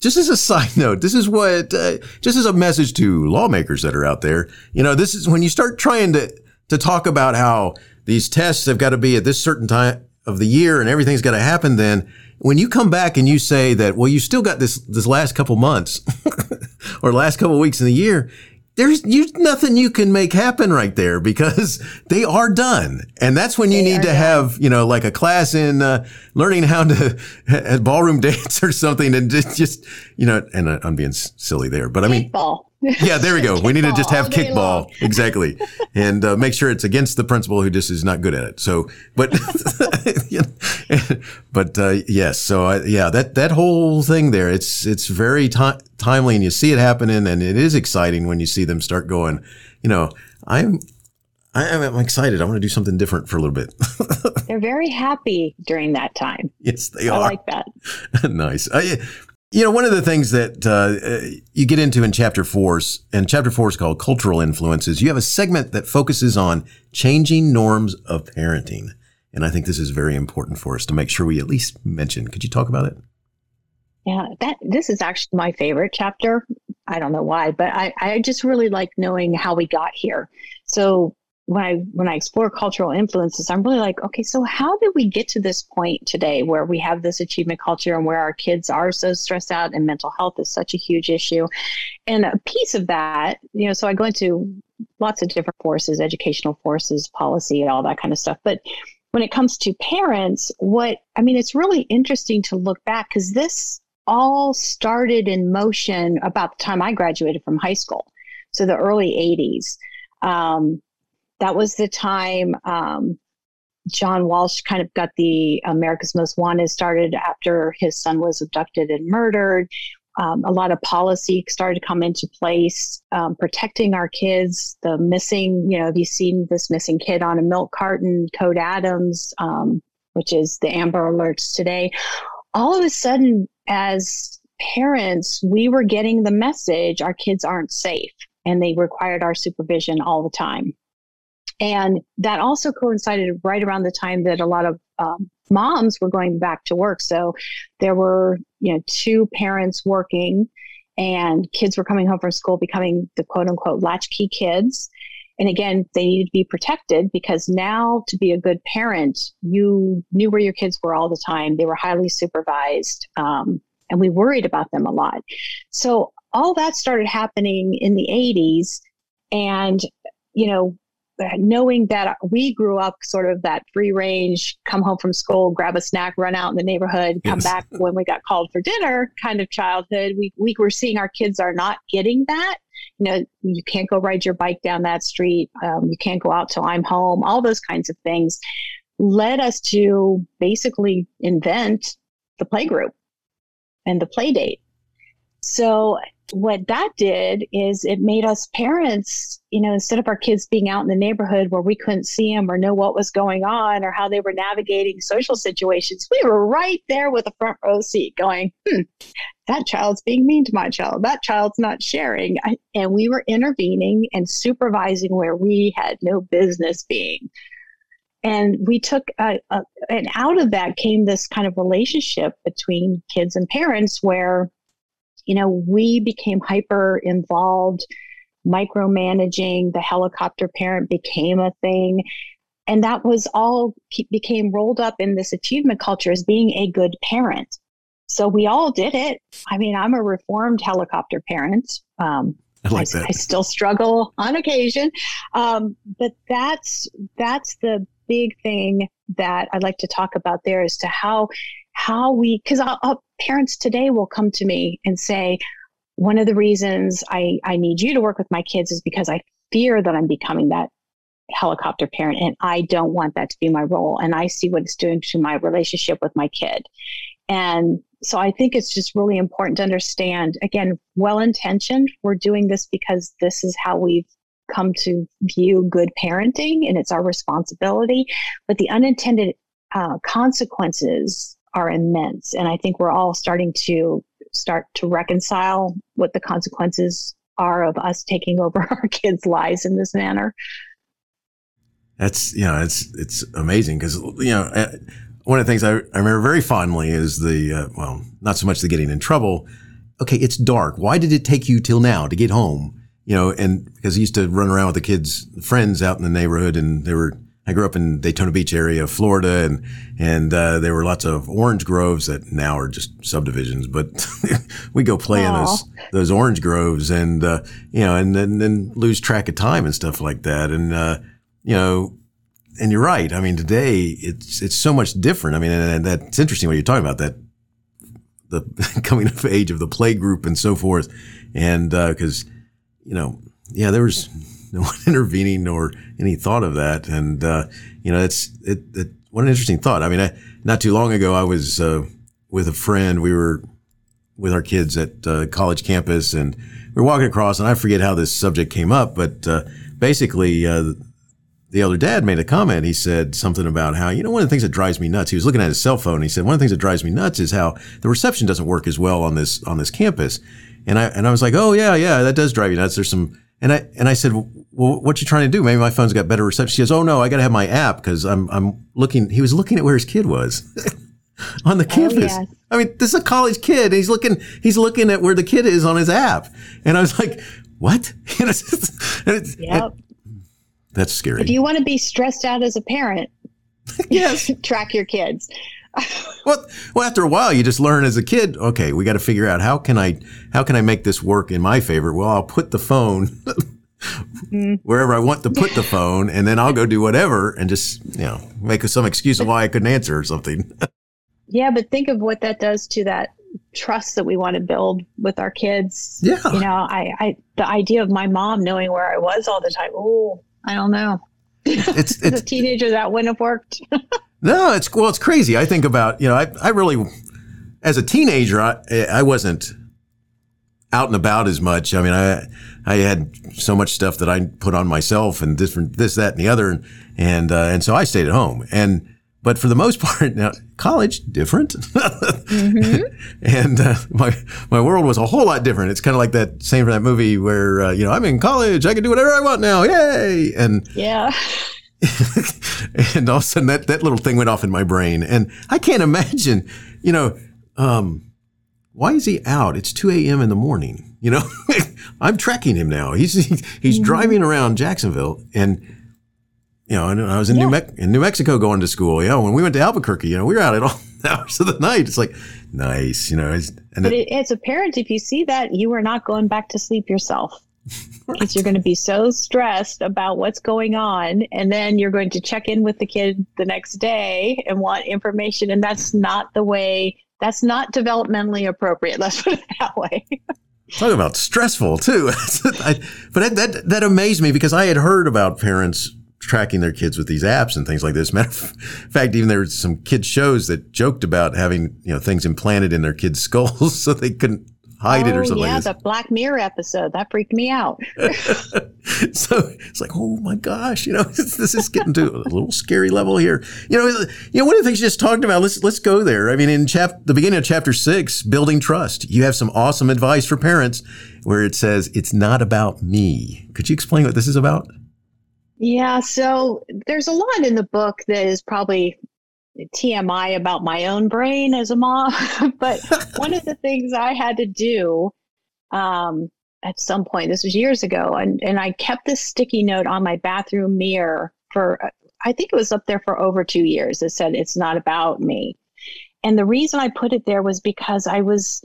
just as a side note, this is what, uh, just as a message to lawmakers that are out there, you know, this is when you start trying to, to talk about how these tests have got to be at this certain time of the year and everything's got to happen, then when you come back and you say that, well, you still got this, this last couple months or last couple weeks in the year, there's you, nothing you can make happen right there because they are done. And that's when you they need to done. have, you know, like a class in uh, learning how to ballroom dance or something and just, just you know, and I'm being silly there, but I mean, Kickball. Yeah, there we go. we need to just have kickball. exactly. And uh, make sure it's against the principal who just is not good at it. So, but, but, uh, yes. So, I, yeah, that, that whole thing there, it's, it's very timely and you see it happening and it is exciting when you see them start going, you know, I'm, I am excited. I want to do something different for a little bit. They're very happy during that time. Yes, they I are. I like that. nice. Uh, you know, one of the things that uh, you get into in chapter four, and chapter four is called cultural influences. You have a segment that focuses on changing norms of parenting. And I think this is very important for us to make sure we at least mention. Could you talk about it? Yeah, that this is actually my favorite chapter. I don't know why, but I, I just really like knowing how we got here. So when I when I explore cultural influences, I'm really like, okay, so how did we get to this point today where we have this achievement culture and where our kids are so stressed out and mental health is such a huge issue? And a piece of that, you know, so I go into lots of different forces, educational forces, policy, all that kind of stuff. But when it comes to parents, what I mean, it's really interesting to look back because this all started in motion about the time I graduated from high school. So the early 80s. Um, that was the time um, John Walsh kind of got the America's Most Wanted started after his son was abducted and murdered. Um, a lot of policy started to come into place, um, protecting our kids. The missing, you know, have you seen this missing kid on a milk carton? Code Adams, um, which is the Amber Alerts today. All of a sudden, as parents, we were getting the message our kids aren't safe and they required our supervision all the time. And that also coincided right around the time that a lot of um, moms were going back to work. So there were, you know, two parents working and kids were coming home from school becoming the quote unquote latchkey kids. And again, they needed to be protected because now to be a good parent, you knew where your kids were all the time. They were highly supervised. Um, and we worried about them a lot. So all that started happening in the 80s. And, you know, knowing that we grew up sort of that free range, come home from school, grab a snack, run out in the neighborhood, come yes. back when we got called for dinner kind of childhood, we, we were seeing our kids are not getting that. You know, you can't go ride your bike down that street. Um, you can't go out till I'm home. All those kinds of things led us to basically invent the play group and the play date. So what that did is it made us parents, you know, instead of our kids being out in the neighborhood where we couldn't see them or know what was going on or how they were navigating social situations, we were right there with a front row seat going, hmm, that child's being mean to my child. That child's not sharing. and we were intervening and supervising where we had no business being. And we took, a, a, and out of that came this kind of relationship between kids and parents where you know, we became hyper involved, micromanaging. The helicopter parent became a thing. And that was all became rolled up in this achievement culture as being a good parent. So we all did it. I mean, I'm a reformed helicopter parent. Um, I like that. I, I still struggle on occasion, um, but that's that's the big thing that I'd like to talk about there as to how how we because parents today will come to me and say one of the reasons I, I need you to work with my kids is because I fear that I'm becoming that helicopter parent and I don't want that to be my role and I see what it's doing to my relationship with my kid. And so I think it's just really important to understand again, well intentioned. We're doing this because this is how we've come to view good parenting and it's our responsibility. But the unintended uh, consequences are immense. And I think we're all starting to start to reconcile what the consequences are of us taking over our kids' lives in this manner. That's you know it's it's amazing because you know one of the things I, I remember very fondly is the, uh, well, not so much the getting in trouble. Okay, it's dark. Why did it take you till now to get home? You know, and because he used to run around with the kids' friends out in the neighborhood and they were, I grew up in Daytona Beach area of Florida and, and, uh, there were lots of orange groves that now are just subdivisions, but we go play Aww. in those, those orange groves and, uh, you know, and then, then lose track of time and stuff like that. And, uh, you know, and you're right. I mean, today it's it's so much different. I mean, and, and that's interesting what you're talking about that the coming of age of the play group and so forth, and because uh, you know, yeah, there was no one intervening or any thought of that, and uh, you know, it's it, it, what an interesting thought. I mean, I, not too long ago, I was uh, with a friend. We were with our kids at uh, college campus, and we were walking across, and I forget how this subject came up, but uh, basically uh, the elder dad made a comment. He said something about how, you know, one of the things that drives me nuts, he was looking at his cell phone. He said, one of the things that drives me nuts is how the reception doesn't work as well on this, on this campus. And I, and I was like, oh yeah, yeah, that does drive you nuts. There's some, and I, and I said, well, what you trying to do? Maybe my phone's got better reception. She goes, oh no, I got to have my app because I'm, I'm looking, he was looking at where his kid was. on the oh, campus. Oh, yes. I mean, this is a college kid. He's looking, he's looking at where the kid is on his app. And I was like, what? yep. That's scary. If you want to be stressed out as a parent, yes, track your kids. Well, well, after a while, you just learn as a kid. Okay, we got to figure out how can I how can I make this work in my favor. Well, I'll put the phone mm. wherever I want to put the phone, and then I'll go do whatever, and just you know make some excuse of why I couldn't answer or something. yeah, but think of what that does to that trust that we want to build with our kids. Yeah, you know, I, I the idea of my mom knowing where I was all the time. Oh, I don't know. It's, it's a teenager that wouldn't have worked. no, it's well, it's crazy. I think about you know, I I really, as a teenager, I I wasn't out and about as much. I mean, I I had so much stuff that I put on myself and different this that and the other, and and uh, and so I stayed at home and but for the most part, now college different, mm-hmm. and uh, my my world was a whole lot different. It's kind of like that same from that movie where uh, you know I'm in college, I can do whatever I want now, yay! And yeah. and all of a sudden that, that little thing went off in my brain. And I can't imagine, you know, um, why is he out? It's 2 a.m. in the morning. You know, I'm tracking him now. He's, he's mm-hmm. driving around Jacksonville and you know, and I was in yeah. New Me- in New Mexico going to school. You know, when we went to Albuquerque, you know, we were out at all hours of the night. It's like nice, you know. And but it, as a parent, if you see that, you are not going back to sleep yourself. Because you're going to be so stressed about what's going on, and then you're going to check in with the kid the next day and want information, and that's not the way. That's not developmentally appropriate. Let's put it that way. Talk about stressful too. But that, that that amazed me because I had heard about parents tracking their kids with these apps and things like this. Matter of fact, even there were some kids shows that joked about having you know things implanted in their kids' skulls so they couldn't hide oh, it or something. Yeah, like the Black Mirror episode that freaked me out. so it's like, oh my gosh, you know, this is getting to a little scary level here. You know, you know, one of the things you just talked about. Let's let's go there. I mean, in chap the beginning of chapter six, building trust, you have some awesome advice for parents where it says it's not about me. Could you explain what this is about? Yeah, so there's a lot in the book that is probably TMI about my own brain as a mom. but one of the things I had to do um, at some point, this was years ago, and, and I kept this sticky note on my bathroom mirror for, I think it was up there for over two years. It said, It's not about me. And the reason I put it there was because I was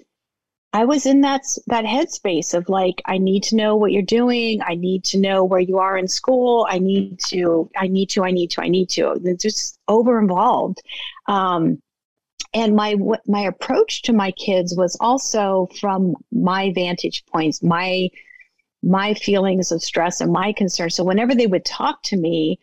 I was in that that headspace of like I need to know what you're doing. I need to know where you are in school. I need to. I need to. I need to. I need to. It's just over involved. Um, and my my approach to my kids was also from my vantage points, my my feelings of stress and my concerns. So whenever they would talk to me,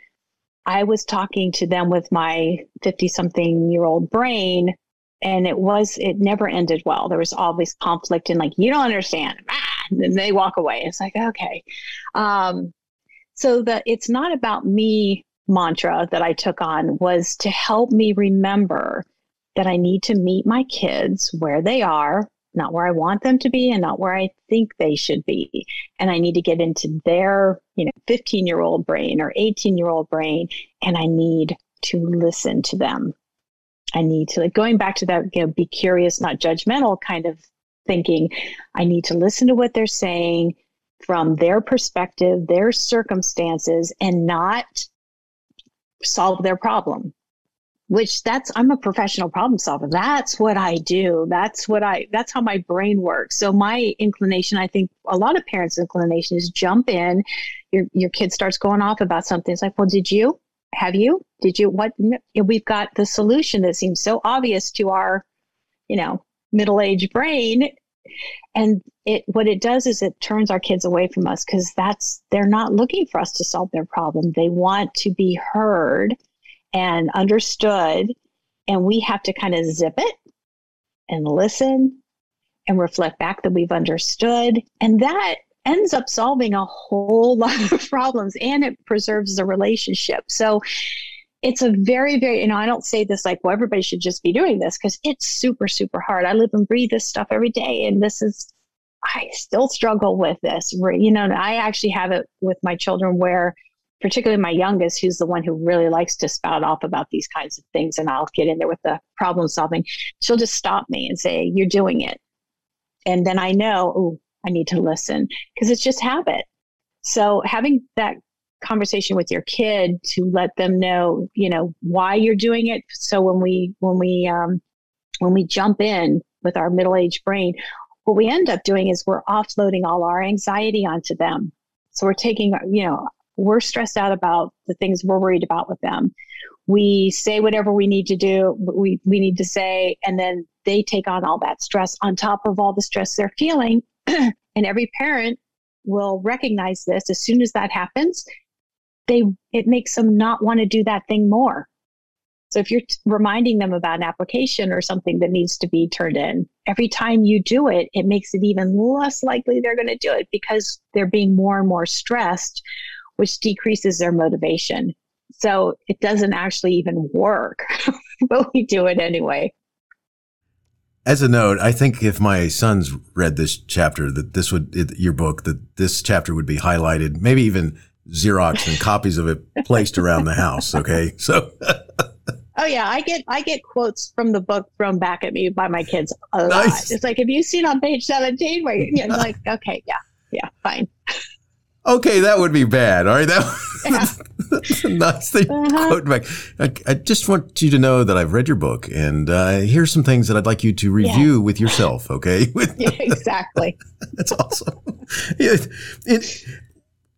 I was talking to them with my 50 something year old brain and it was it never ended well. There was always conflict and like you don't understand. Ah, and then they walk away. It's like okay. Um, so the it's not about me mantra that i took on was to help me remember that i need to meet my kids where they are not where i want them to be and not where i think they should be. And i need to get into their you know 15 year old brain or 18 year old brain and i need to listen to them I need to like going back to that, you know, be curious, not judgmental kind of thinking. I need to listen to what they're saying from their perspective, their circumstances, and not solve their problem. Which that's I'm a professional problem solver. That's what I do. That's what I that's how my brain works. So my inclination, I think a lot of parents' inclination is jump in. Your your kid starts going off about something. It's like, well, did you? Have you? Did you? What? We've got the solution that seems so obvious to our, you know, middle-aged brain, and it what it does is it turns our kids away from us because that's they're not looking for us to solve their problem. They want to be heard and understood, and we have to kind of zip it and listen and reflect back that we've understood, and that ends up solving a whole lot of problems and it preserves the relationship. So it's a very, very, you know, I don't say this like, well, everybody should just be doing this because it's super, super hard. I live and breathe this stuff every day. And this is, I still struggle with this. You know, I actually have it with my children where, particularly my youngest, who's the one who really likes to spout off about these kinds of things, and I'll get in there with the problem solving, she'll just stop me and say, You're doing it. And then I know, oh, I need to listen because it's just habit. So having that conversation with your kid to let them know, you know, why you're doing it. So when we when we um, when we jump in with our middle aged brain, what we end up doing is we're offloading all our anxiety onto them. So we're taking, you know, we're stressed out about the things we're worried about with them. We say whatever we need to do, we we need to say, and then they take on all that stress on top of all the stress they're feeling. and every parent will recognize this. As soon as that happens they it makes them not want to do that thing more. So if you're t- reminding them about an application or something that needs to be turned in every time you do it it makes it even less likely they're going to do it because they're being more and more stressed which decreases their motivation. So it doesn't actually even work but we do it anyway as a note, I think if my sons read this chapter, that this would your book, that this chapter would be highlighted, maybe even Xerox and copies of it placed around the house. Okay, so. oh yeah, I get I get quotes from the book thrown back at me by my kids a lot. Nice. It's like, have you seen on page seventeen where you're, you know, like, okay, yeah, yeah, fine. Okay, that would be bad. All right, that, that's a nice thing. Uh-huh. back. I, I, just want you to know that I've read your book, and uh, here's some things that I'd like you to review yeah. with yourself. Okay, yeah, exactly. that's awesome. It, it,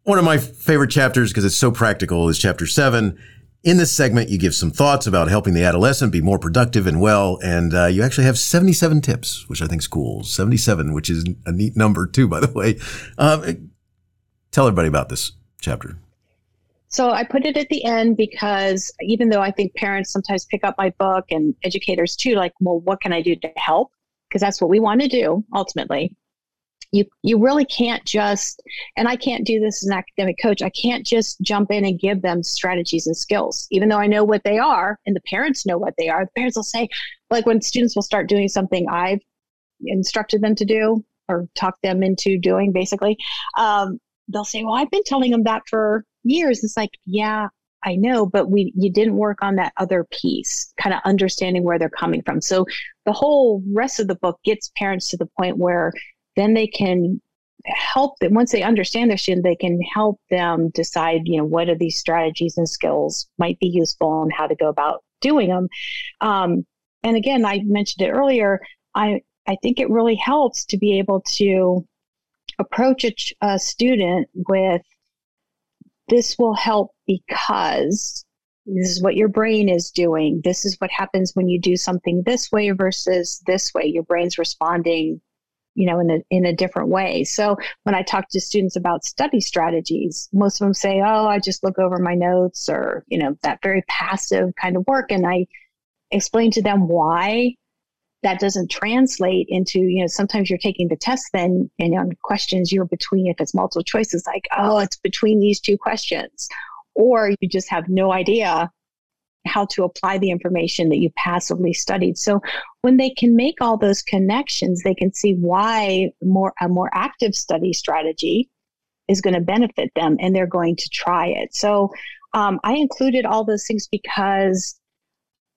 one of my favorite chapters because it's so practical is chapter seven. In this segment, you give some thoughts about helping the adolescent be more productive and well, and uh, you actually have 77 tips, which I think is cool. 77, which is a neat number too, by the way. Um, Tell everybody about this chapter. So I put it at the end because even though I think parents sometimes pick up my book and educators too, like, well, what can I do to help? Because that's what we want to do ultimately. You you really can't just and I can't do this as an academic coach. I can't just jump in and give them strategies and skills, even though I know what they are and the parents know what they are. The parents will say, like when students will start doing something I've instructed them to do or talk them into doing basically. Um, they'll say, "Well, I've been telling them that for years." It's like, yeah, I know, but we you didn't work on that other piece, kind of understanding where they're coming from. So the whole rest of the book gets parents to the point where then they can help them once they understand their student, they can help them decide, you know, what are these strategies and skills might be useful and how to go about doing them. Um, and again, I mentioned it earlier. I I think it really helps to be able to approach a, a student with this will help because this is what your brain is doing. This is what happens when you do something this way versus this way. Your brain's responding, you know, in a in a different way. So when I talk to students about study strategies, most of them say, "Oh, I just look over my notes," or you know, that very passive kind of work. And I explain to them why that doesn't translate into, you know, sometimes you're taking the test then and on questions you're between, if it's multiple choice, it's like, oh, it's between these two questions. Or you just have no idea how to apply the information that you passively studied. So when they can make all those connections, they can see why more a more active study strategy is going to benefit them and they're going to try it. So um, I included all those things because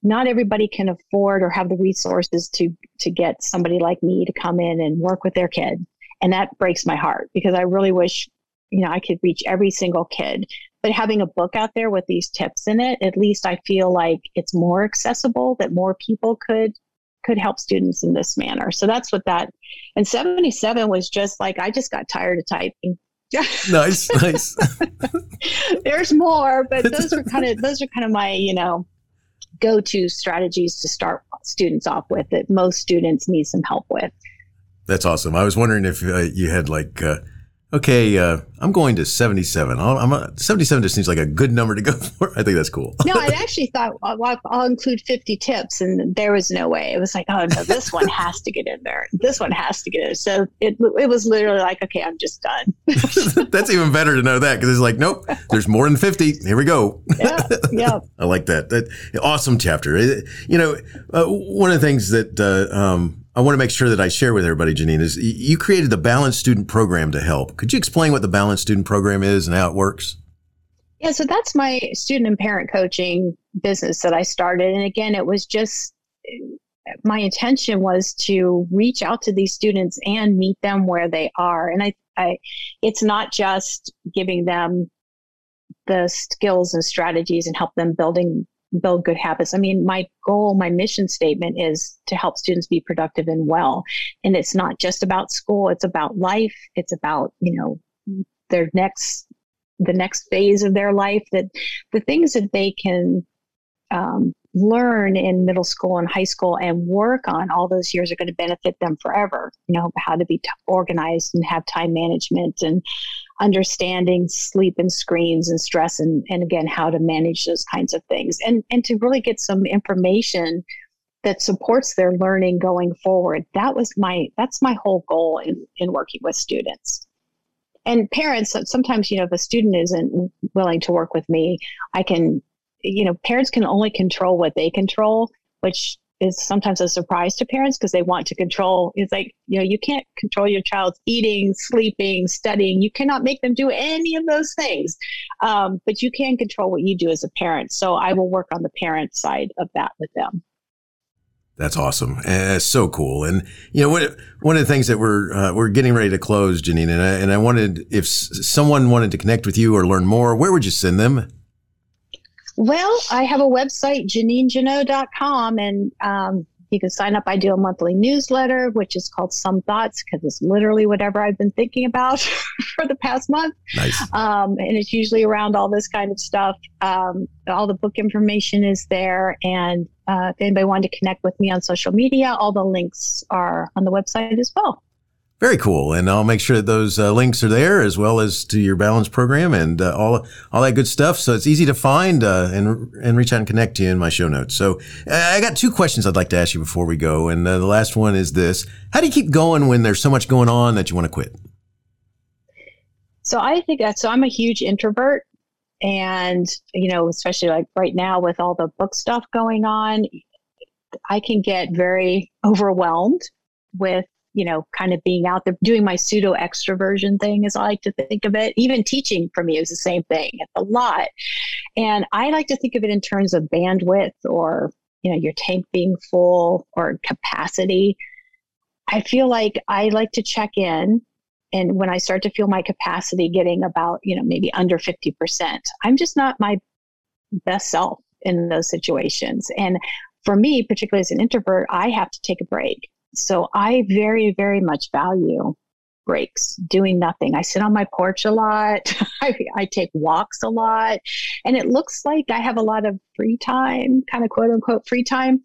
not everybody can afford or have the resources to to get somebody like me to come in and work with their kid. And that breaks my heart because i really wish you know i could reach every single kid. But having a book out there with these tips in it at least i feel like it's more accessible that more people could could help students in this manner. So that's what that and 77 was just like i just got tired of typing. Nice nice. There's more but those are kind of those are kind of my you know go-to strategies to start students off with that most students need some help with. That's awesome. I was wondering if uh, you had like uh, Okay, uh, I'm going to 77. i I'm a, 77 just seems like a good number to go for. I think that's cool. no, I actually thought well, I'll include 50 tips, and there was no way. It was like, oh no, this one has to get in there. This one has to get in. So it it was literally like, okay, I'm just done. that's even better to know that because it's like, nope, there's more than 50. Here we go. yeah, yeah. I like that. That awesome chapter. You know, uh, one of the things that uh, um, I want to make sure that I share with everybody, Jeanine, is you created the Balanced Student Program to help. Could you explain what the Balanced Student Program is and how it works? Yeah, so that's my student and parent coaching business that I started. And again, it was just uh, my intention was to reach out to these students and meet them where they are. And I, I it's not just giving them the skills and strategies and help them building build good habits. I mean, my goal, my mission statement is to help students be productive and well. And it's not just about school, it's about life. It's about, you know, their next, the next phase of their life that the things that they can um, learn in middle school and high school and work on all those years are going to benefit them forever. You know, how to be t- organized and have time management and understanding sleep and screens and stress and, and again how to manage those kinds of things and and to really get some information that supports their learning going forward. That was my that's my whole goal in in working with students. And parents sometimes you know if a student isn't willing to work with me i can you know parents can only control what they control which is sometimes a surprise to parents because they want to control. It's like, you know, you can't control your child's eating, sleeping, studying. You cannot make them do any of those things. Um, but you can control what you do as a parent. So I will work on the parent side of that with them. That's awesome. Uh, so cool. And you know, one, of the things that we're uh, we're getting ready to close, Jeanine, and I, and I wanted if someone wanted to connect with you or learn more, where would you send them? Well, I have a website, JeanineJannot.com, and um, you can sign up. I do a monthly newsletter, which is called Some Thoughts, because it's literally whatever I've been thinking about for the past month. Nice. Um, and it's usually around all this kind of stuff. Um, all the book information is there. And uh, if anybody wanted to connect with me on social media, all the links are on the website as well. Very cool, and I'll make sure that those uh, links are there as well as to your balance program and uh, all all that good stuff. So it's easy to find uh, and and reach out and connect to you in my show notes. So I got two questions I'd like to ask you before we go, and uh, the last one is this: How do you keep going when there's so much going on that you want to quit? So I think that so I'm a huge introvert, and you know, especially like right now with all the book stuff going on, I can get very overwhelmed with you know, kind of being out there doing my pseudo extroversion thing, as I like to think of it. Even teaching for me is the same thing. It's a lot. And I like to think of it in terms of bandwidth or, you know, your tank being full or capacity. I feel like I like to check in. And when I start to feel my capacity getting about, you know, maybe under 50%, I'm just not my best self in those situations. And for me, particularly as an introvert, I have to take a break. So I very, very much value breaks, doing nothing. I sit on my porch a lot. I, I, take walks a lot. And it looks like I have a lot of free time, kind of quote unquote free time.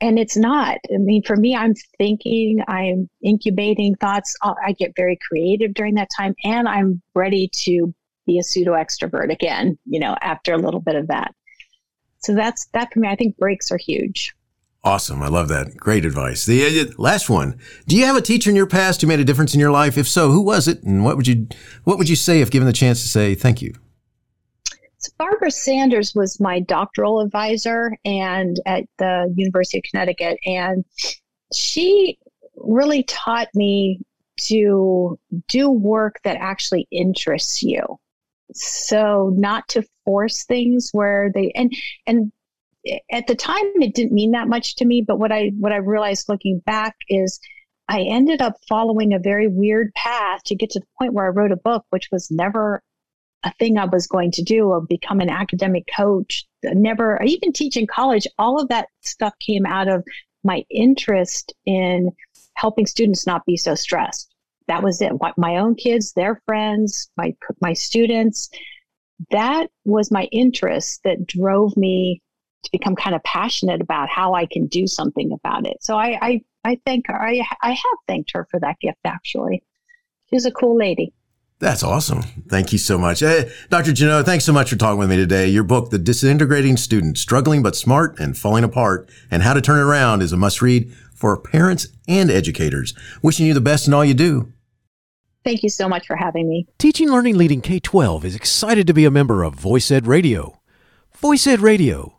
And it's not. I mean, for me, I'm thinking, I'm incubating thoughts. Uh, I get very creative during that time, and I'm ready to be a pseudo extrovert again, you know, after a little bit of that. So that's that for me. I think breaks are huge. Awesome. I love that. Great advice. The uh, last one. Do you have a teacher in your past who made a difference in your life? If so, who was it? And what would you, what would you say if given the chance to say thank you? So Barbara Sanders was my doctoral advisor and at the University of Connecticut. And she really taught me to do work that actually interests you. So not to force things where they, and, and at the time it didn't mean that much to me, but what I what I realized looking back is I ended up following a very weird path to get to the point where I wrote a book, which was never a thing I was going to do or become an academic coach. Never, even teach in college. All of that stuff came out of my interest in helping students not be so stressed. That was it. My own kids, their friends, my my students. That was my interest that drove me to become kind of passionate about how I can do something about it. So I, I I thank her. I, I have thanked her for that gift, actually. She's a cool lady. That's awesome. Thank you so much. Hey, Dr. Jannot, thanks so much for talking with me today. Your book, The Disintegrating Student, Struggling But Smart and Falling Apart, and How to Turn It Around is a must read for parents and educators. Wishing you the best in all you do. Thank you so much for having me. Teaching Learning Leading K 12 is excited to be a member of Voice Ed Radio. Voice Ed Radio,